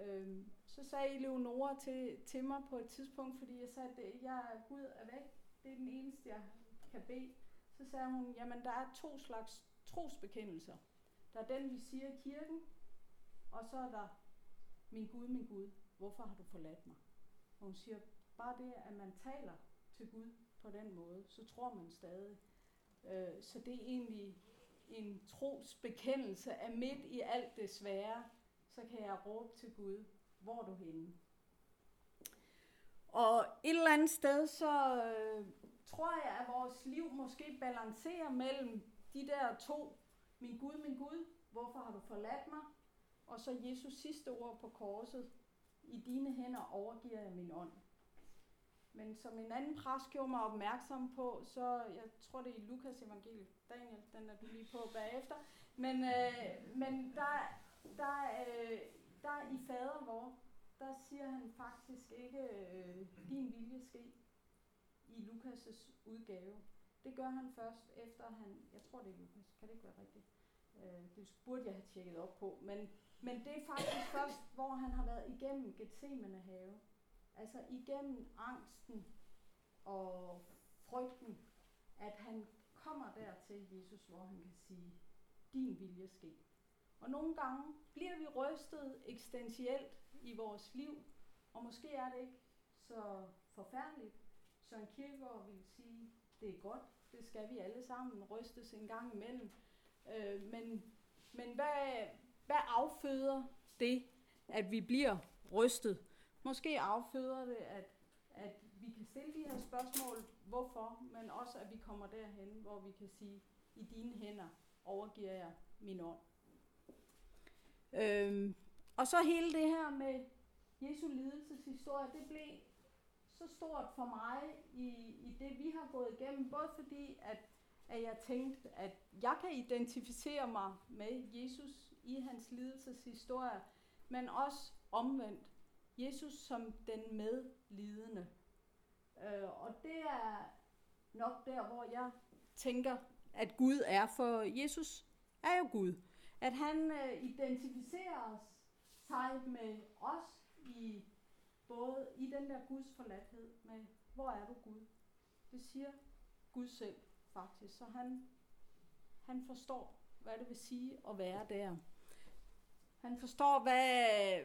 [SPEAKER 2] Øhm, så sagde Eleonora til, til mig på et tidspunkt, fordi jeg sagde, at jeg, Gud er væk, det er den eneste, jeg kan bede. Så sagde hun, jamen der er to slags trosbekendelser. Der er den, vi siger i kirken, og så er der, min Gud, min Gud, hvorfor har du forladt mig? Og hun siger, bare det, at man taler til Gud, på den måde, så tror man stadig. Øh, så det er egentlig en trosbekendelse af midt i alt det svære, så kan jeg råbe til Gud, hvor er du henne? Og et eller andet sted, så øh, tror jeg, at vores liv måske balancerer mellem de der to, min Gud, min Gud, hvorfor har du forladt mig? Og så Jesus sidste ord på korset, i dine hænder overgiver jeg min ånd. Men som en anden præst gjorde mig opmærksom på, så jeg tror det er i Lukas evangeliet, Daniel, den er du lige på bagefter, men, øh, men der, der, øh, der i fader vor, der siger han faktisk ikke, øh, din vilje ske i Lukas' udgave. Det gør han først efter han, jeg tror det er Lukas, kan det ikke være rigtigt? Øh, det burde jeg have tjekket op på, men, men det er faktisk først, hvor han har været igennem Gethsemane have. Altså igennem angsten og frygten, at han kommer dertil Jesus, hvor han kan sige, din vilje ske. Og nogle gange bliver vi rystet eksistentielt i vores liv, og måske er det ikke så forfærdeligt. Søren Kierkegaard vil sige, det er godt, det skal vi alle sammen rystes en gang imellem. Øh, men men hvad, hvad afføder det, at vi bliver rystet? Måske afføder det, at, at vi kan stille de her spørgsmål, hvorfor, men også at vi kommer derhen, hvor vi kan sige, i dine hænder overgiver jeg min ånd. Øhm, og så hele det her med Jesu lidelseshistorie, det blev så stort for mig i, i det, vi har gået igennem, både fordi, at, at jeg tænkte, at jeg kan identificere mig med Jesus i hans lidelseshistorie, men også omvendt. Jesus som den medlidende. Øh, og det er nok der, hvor jeg tænker, at Gud er, for Jesus er jo Gud. At han øh, identificerer sig med os i både i den der Guds forladthed med, hvor er du Gud? Det siger Gud selv faktisk, så han, han forstår, hvad det vil sige at være der. Han forstår, hvad,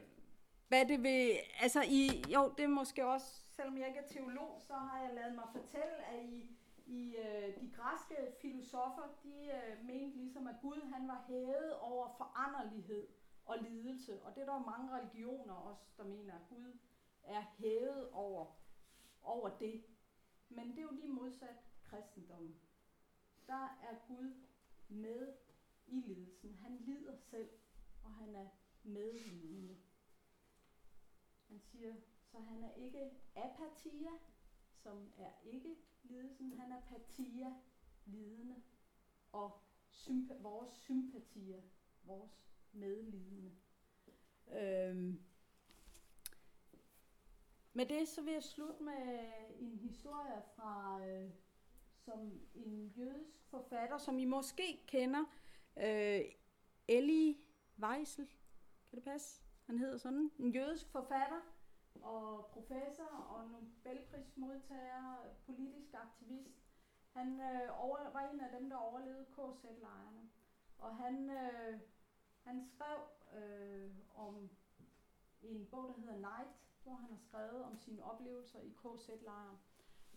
[SPEAKER 2] hvad det vil, altså i, jo, det er måske også, selvom jeg ikke er teolog, så har jeg lavet mig fortælle, at i, i øh, de græske filosofer, de øh, mente ligesom, at Gud han var hævet over foranderlighed og lidelse. Og det er der mange religioner også, der mener, at Gud er hævet over, over det. Men det er jo lige modsat kristendommen. Der er Gud med i lidelsen. Han lider selv, og han er medlidende. Han siger, så han er ikke apatia, som er ikke lidelsen. Han er patia, lidende, og sympa- vores sympatier, vores medlidende. Øhm. Med det så vil jeg slutte med en historie fra øh, som en jødisk forfatter, som I måske kender, øh, Eli Weissel. Kan det passe? Han hedder sådan. En jødisk forfatter og professor og Nobelprismodtager, politisk aktivist. Han øh, over, var en af dem, der overlevede KZ-lejrene. Og han, øh, han skrev øh, om en bog, der hedder Night, hvor han har skrevet om sine oplevelser i KZ-lejren.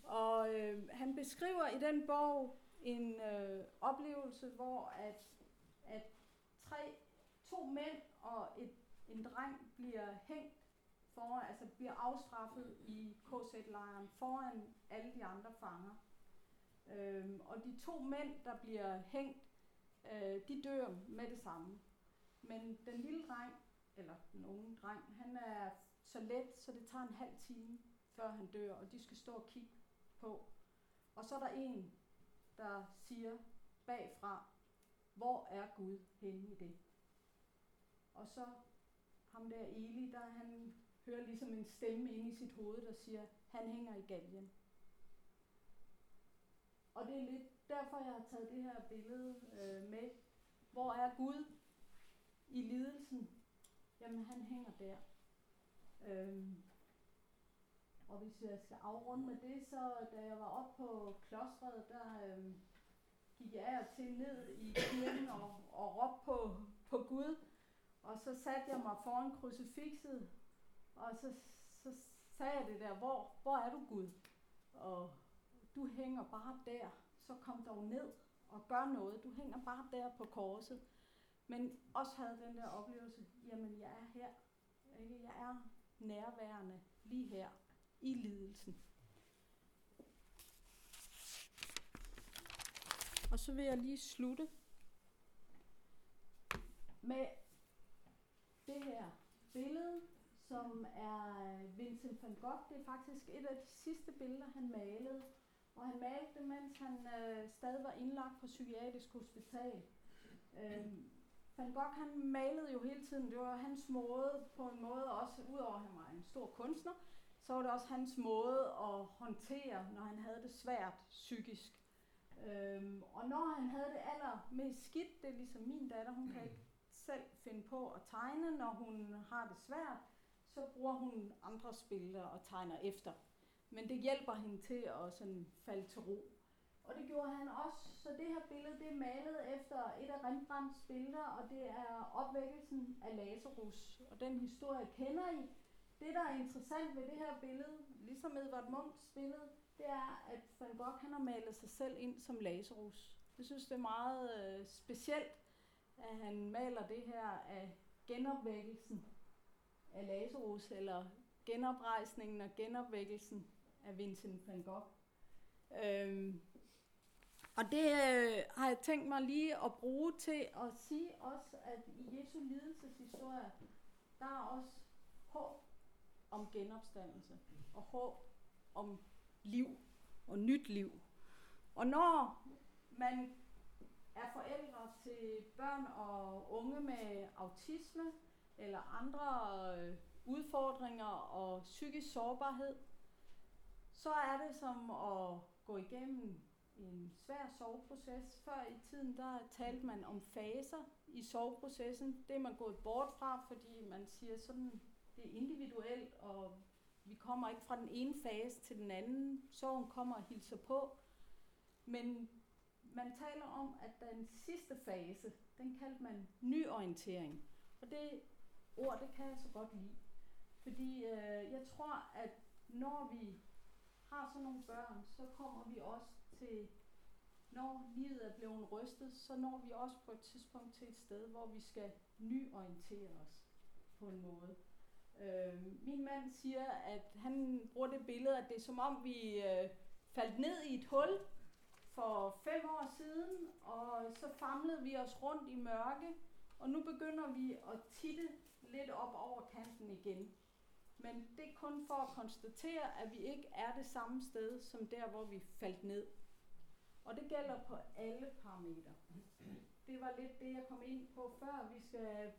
[SPEAKER 2] Og øh, han beskriver i den bog en øh, oplevelse, hvor at, at tre, to mænd og et, en dreng bliver hængt foran, altså bliver afstraffet i KZ-lejren foran alle de andre fanger. Øhm, og de to mænd, der bliver hængt, øh, de dør med det samme. Men den lille dreng, eller den unge dreng, han er så let, så det tager en halv time, før han dør, og de skal stå og kigge på. Og så er der en, der siger bagfra, hvor er Gud henne i det? Og så ham der Eli, der han hører ligesom en stemme inde i sit hoved, der siger, han hænger i galgen. Og det er lidt derfor, jeg har taget det her billede øh, med. Hvor er Gud i lidelsen? Jamen, han hænger der. Øhm, og hvis jeg skal afrunde med det, så da jeg var oppe på klostret, der øhm, gik jeg af til ned i kirken og, og råbte på, på Gud. Og så satte jeg mig foran krucifixet, og så, så sagde jeg det der, hvor, hvor er du Gud? Og du hænger bare der, så kom dog ned og gør noget. Du hænger bare der på korset. Men også havde den der oplevelse, jamen jeg er her. Ikke? Jeg er nærværende lige her i lidelsen. Og så vil jeg lige slutte med det her billede, som er øh, Vincent van Gogh. Det er faktisk et af de sidste billeder, han malede. Og han malte det, mens han øh, stadig var indlagt på psykiatrisk hospital. Øh, Van Gogh han malede jo hele tiden, det var hans måde på en måde også, udover at han var en stor kunstner, så var det også hans måde at håndtere, når han havde det svært psykisk. Øhm, og når han havde det allermest skidt, det er ligesom min datter, hun kan ikke selv finde på at tegne, når hun har det svært, så bruger hun andres billeder og tegner efter. Men det hjælper hende til at sådan falde til ro. Og det gjorde han også, så det her billede det er malet efter et af Rembrandts billeder, og det er opvækkelsen af Lazarus. Og den historie kender I. Det, der er interessant ved det her billede, ligesom Edvard Munchs billede, det er, at Van Gogh han har malet sig selv ind som Lazarus. Jeg synes, det er meget øh, specielt, at han maler det her af genopvækkelsen af Lazarus, eller genoprejsningen og genopvækkelsen af Vincent van Gogh. Øhm, og det øh, har jeg tænkt mig lige at bruge til at sige også, at i Jesu lidelseshistorie, der er også håb om genopstandelse og håb om liv og nyt liv. Og når man er forældre til børn og unge med autisme eller andre øh, udfordringer og psykisk sårbarhed, så er det som at gå igennem en svær soveproces. Før i tiden, der talte man om faser i soveprocessen. Det er man gået bort fra, fordi man siger sådan, det er individuelt, og vi kommer ikke fra den ene fase til den anden. Sorgen kommer og hilser på. Men man taler om, at den sidste fase, den kaldte man nyorientering. Og det ord, det kan jeg så godt lide. Fordi øh, jeg tror, at når vi har sådan nogle børn, så kommer vi også til, når livet er blevet rystet, så når vi også på et tidspunkt til et sted, hvor vi skal nyorientere os på en måde. Øh, min mand siger, at han bruger det billede, at det er som om vi øh, faldt ned i et hul for fem år siden, og så famlede vi os rundt i mørke, og nu begynder vi at titte lidt op over kanten igen. Men det er kun for at konstatere, at vi ikke er det samme sted, som der, hvor vi faldt ned. Og det gælder på alle parametre. Det var lidt det, jeg kom ind på før. Vi skal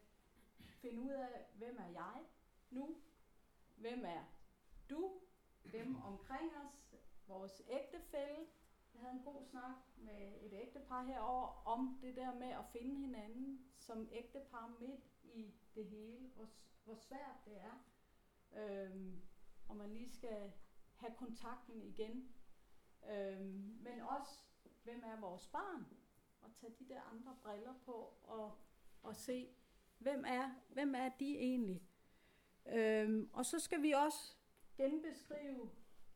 [SPEAKER 2] finde ud af, hvem er jeg nu? Hvem er du? Dem omkring os? Vores ægtefælle? Jeg havde en god snak med et ægtepar herover om det der med at finde hinanden som ægtepar midt i det hele. Hvor, hvor svært det er. Øhm, og man lige skal have kontakten igen. Øhm, men også, hvem er vores barn? Og tage de der andre briller på og, og se, hvem er, hvem er de egentlig? Øhm, og så skal vi også genbeskrive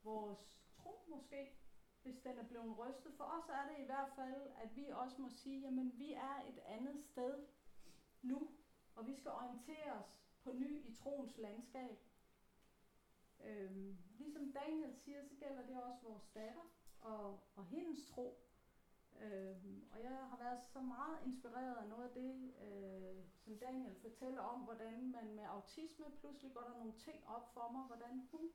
[SPEAKER 2] vores tro måske, hvis den er blevet rystet. For os er det i hvert fald, at vi også må sige, jamen vi er et andet sted nu, og vi skal orientere os på ny i troens landskab. Øhm, ligesom Daniel siger, så gælder det også vores datter og, og hendes tro. Øhm, og jeg har været så meget inspireret af noget af det, øh, som Daniel fortæller om, hvordan man med autisme pludselig går der nogle ting op for mig, hvordan hun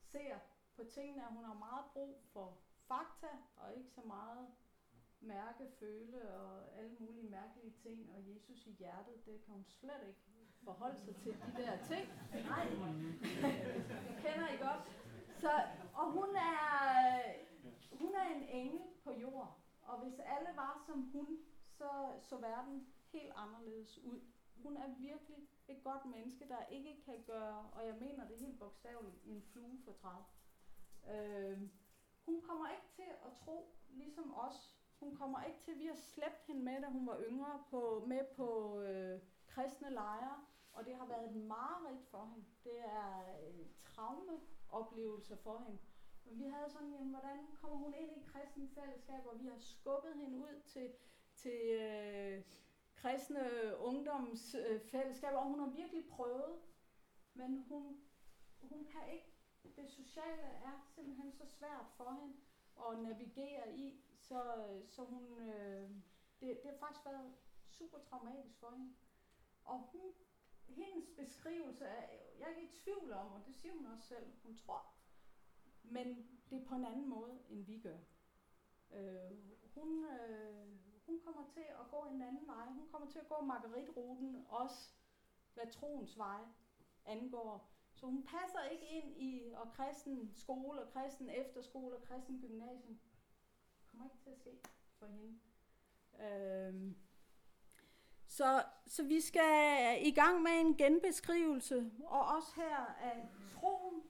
[SPEAKER 2] ser på tingene, at hun har meget brug for fakta og ikke så meget mærke, føle og alle mulige mærkelige ting, og Jesus i hjertet, det kan hun slet ikke forholde sig til de der ting. Nej, det (laughs) kender I godt. Så, og hun er, hun er en engel på jord. Og hvis alle var som hun, så så verden helt anderledes ud. Hun er virkelig et godt menneske, der ikke kan gøre, og jeg mener det helt bogstaveligt, en flue for træt. Øh, hun kommer ikke til at tro, ligesom os. Hun kommer ikke til, vi har slæbt hende med, da hun var yngre, på, med på øh, kristne lejre, og det har været et mareridt for hende. Det er øh, traumeoplevelser for hende. Men vi havde sådan, jamen, hvordan kommer hun ind i kristne fællesskab, og vi har skubbet hende ud til, til øh, kristne ungdomsfællesskaber, øh, og hun har virkelig prøvet, men hun, hun kan ikke. Det sociale er simpelthen så svært for hende at navigere i, så, øh, så hun, øh, det, det har faktisk været super traumatisk for hende. Og hun, hendes beskrivelse er, jeg er ikke i tvivl om, og det siger hun også selv, hun tror, men det er på en anden måde, end vi gør. Øh, hun, øh, hun kommer til at gå en anden vej. Hun kommer til at gå margaritruten, også hvad troens vej angår. Så hun passer ikke ind i og kristen skole, og kristen efterskole, og kristen gymnasium. Det kommer ikke til at ske for hende. Øhm. Så, så vi skal i gang med en genbeskrivelse, og også her af troen.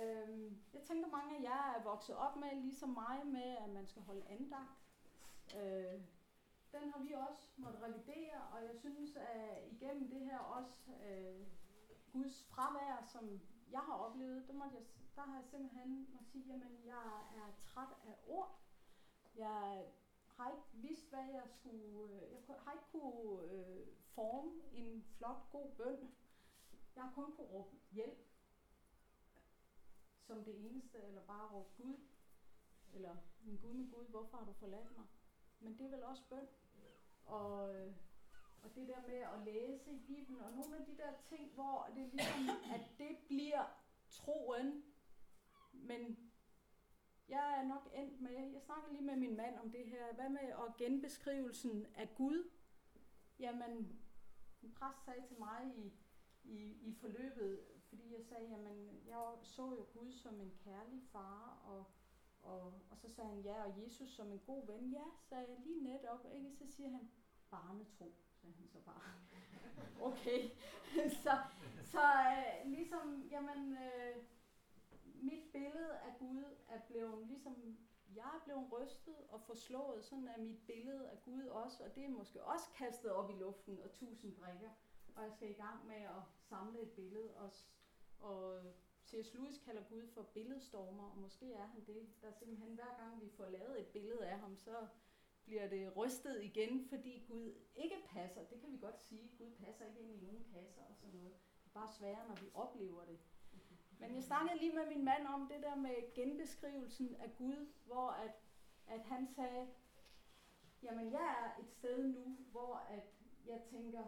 [SPEAKER 2] Øhm, jeg tænker, mange af jer er vokset op med, ligesom mig, med at man skal holde andagt. Øh, den har vi også måttet revidere, og jeg synes, at igennem det her også øh, Guds fravær, som jeg har oplevet, der, måtte jeg, der har jeg simpelthen måtte sige, jamen jeg er træt af ord. Jeg har ikke vidst, hvad jeg skulle... Øh, jeg har ikke kunne øh, forme en flot, god bøn. Jeg har kun kunne råbe hjælp som det eneste, eller bare råbe Gud. Eller min Gud, min Gud, hvorfor har du forladt mig? Men det er vel også bøn. Og, øh, og det der med at læse i Bibelen, og nogle af de der ting, hvor det er ligesom, (coughs) at det bliver troen, men jeg er nok endt med, jeg snakker lige med min mand om det her, hvad med at genbeskrivelsen af Gud? Jamen, en præst sagde til mig i, i, i forløbet, fordi jeg sagde, jamen, jeg så jo Gud som en kærlig far, og, og, og så sagde han, ja, og Jesus som en god ven. Ja, sagde jeg lige netop, ikke? Så siger han, barnetro, sagde han så bare. (laughs) okay, (laughs) så, så øh, ligesom, jamen, øh, mit billede af Gud er blevet ligesom, jeg er blevet rystet og forslået, sådan er mit billede af Gud også, og det er måske også kastet op i luften og tusind brikker, og jeg skal i gang med at samle et billede, og, og øh, C.S. Lewis kalder Gud for billedstormer, og måske er han det. Der er simpelthen, hver gang vi får lavet et billede af ham, så bliver det rystet igen, fordi Gud ikke passer. Det kan vi godt sige. Gud passer ikke ind i nogen kasser og sådan noget. Det er bare sværere, når vi oplever det. Men jeg snakkede lige med min mand om det der med genbeskrivelsen af Gud, hvor at, at han sagde, jamen jeg er et sted nu, hvor at jeg tænker,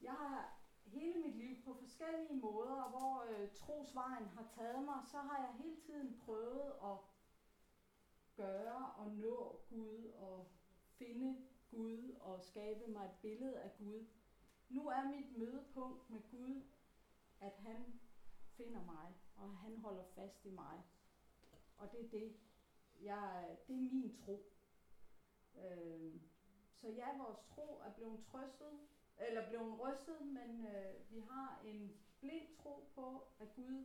[SPEAKER 2] jeg har hele mit liv på forskellige måder, hvor øh, trosvejen har taget mig, så har jeg hele tiden prøvet at gøre og nå Gud og finde Gud og skabe mig et billede af Gud. Nu er mit mødepunkt med Gud, at han finder mig, og han holder fast i mig. Og det er det. Jeg, det er min tro. Øh, så ja, vores tro er blevet trøstet, eller blevet rystet, men øh, vi har en blind tro på, at Gud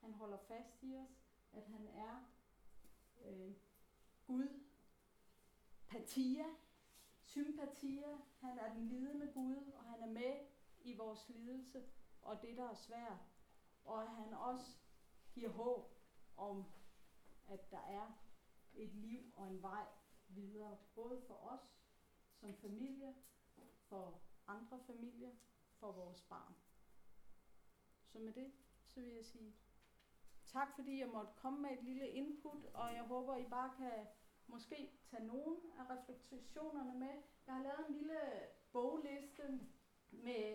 [SPEAKER 2] han holder fast i os, at han er øh, Gud, patia, sympatia, han er den lidende Gud, og han er med i vores lidelse, og det der er svært, og han også giver håb om, at der er et liv og en vej videre, både for os som familie, for andre familier, for vores barn. Så med det, så vil jeg sige tak, fordi jeg måtte komme med et lille input, og jeg håber, I bare kan måske tage nogle af refleksionerne med. Jeg har lavet en lille bogliste med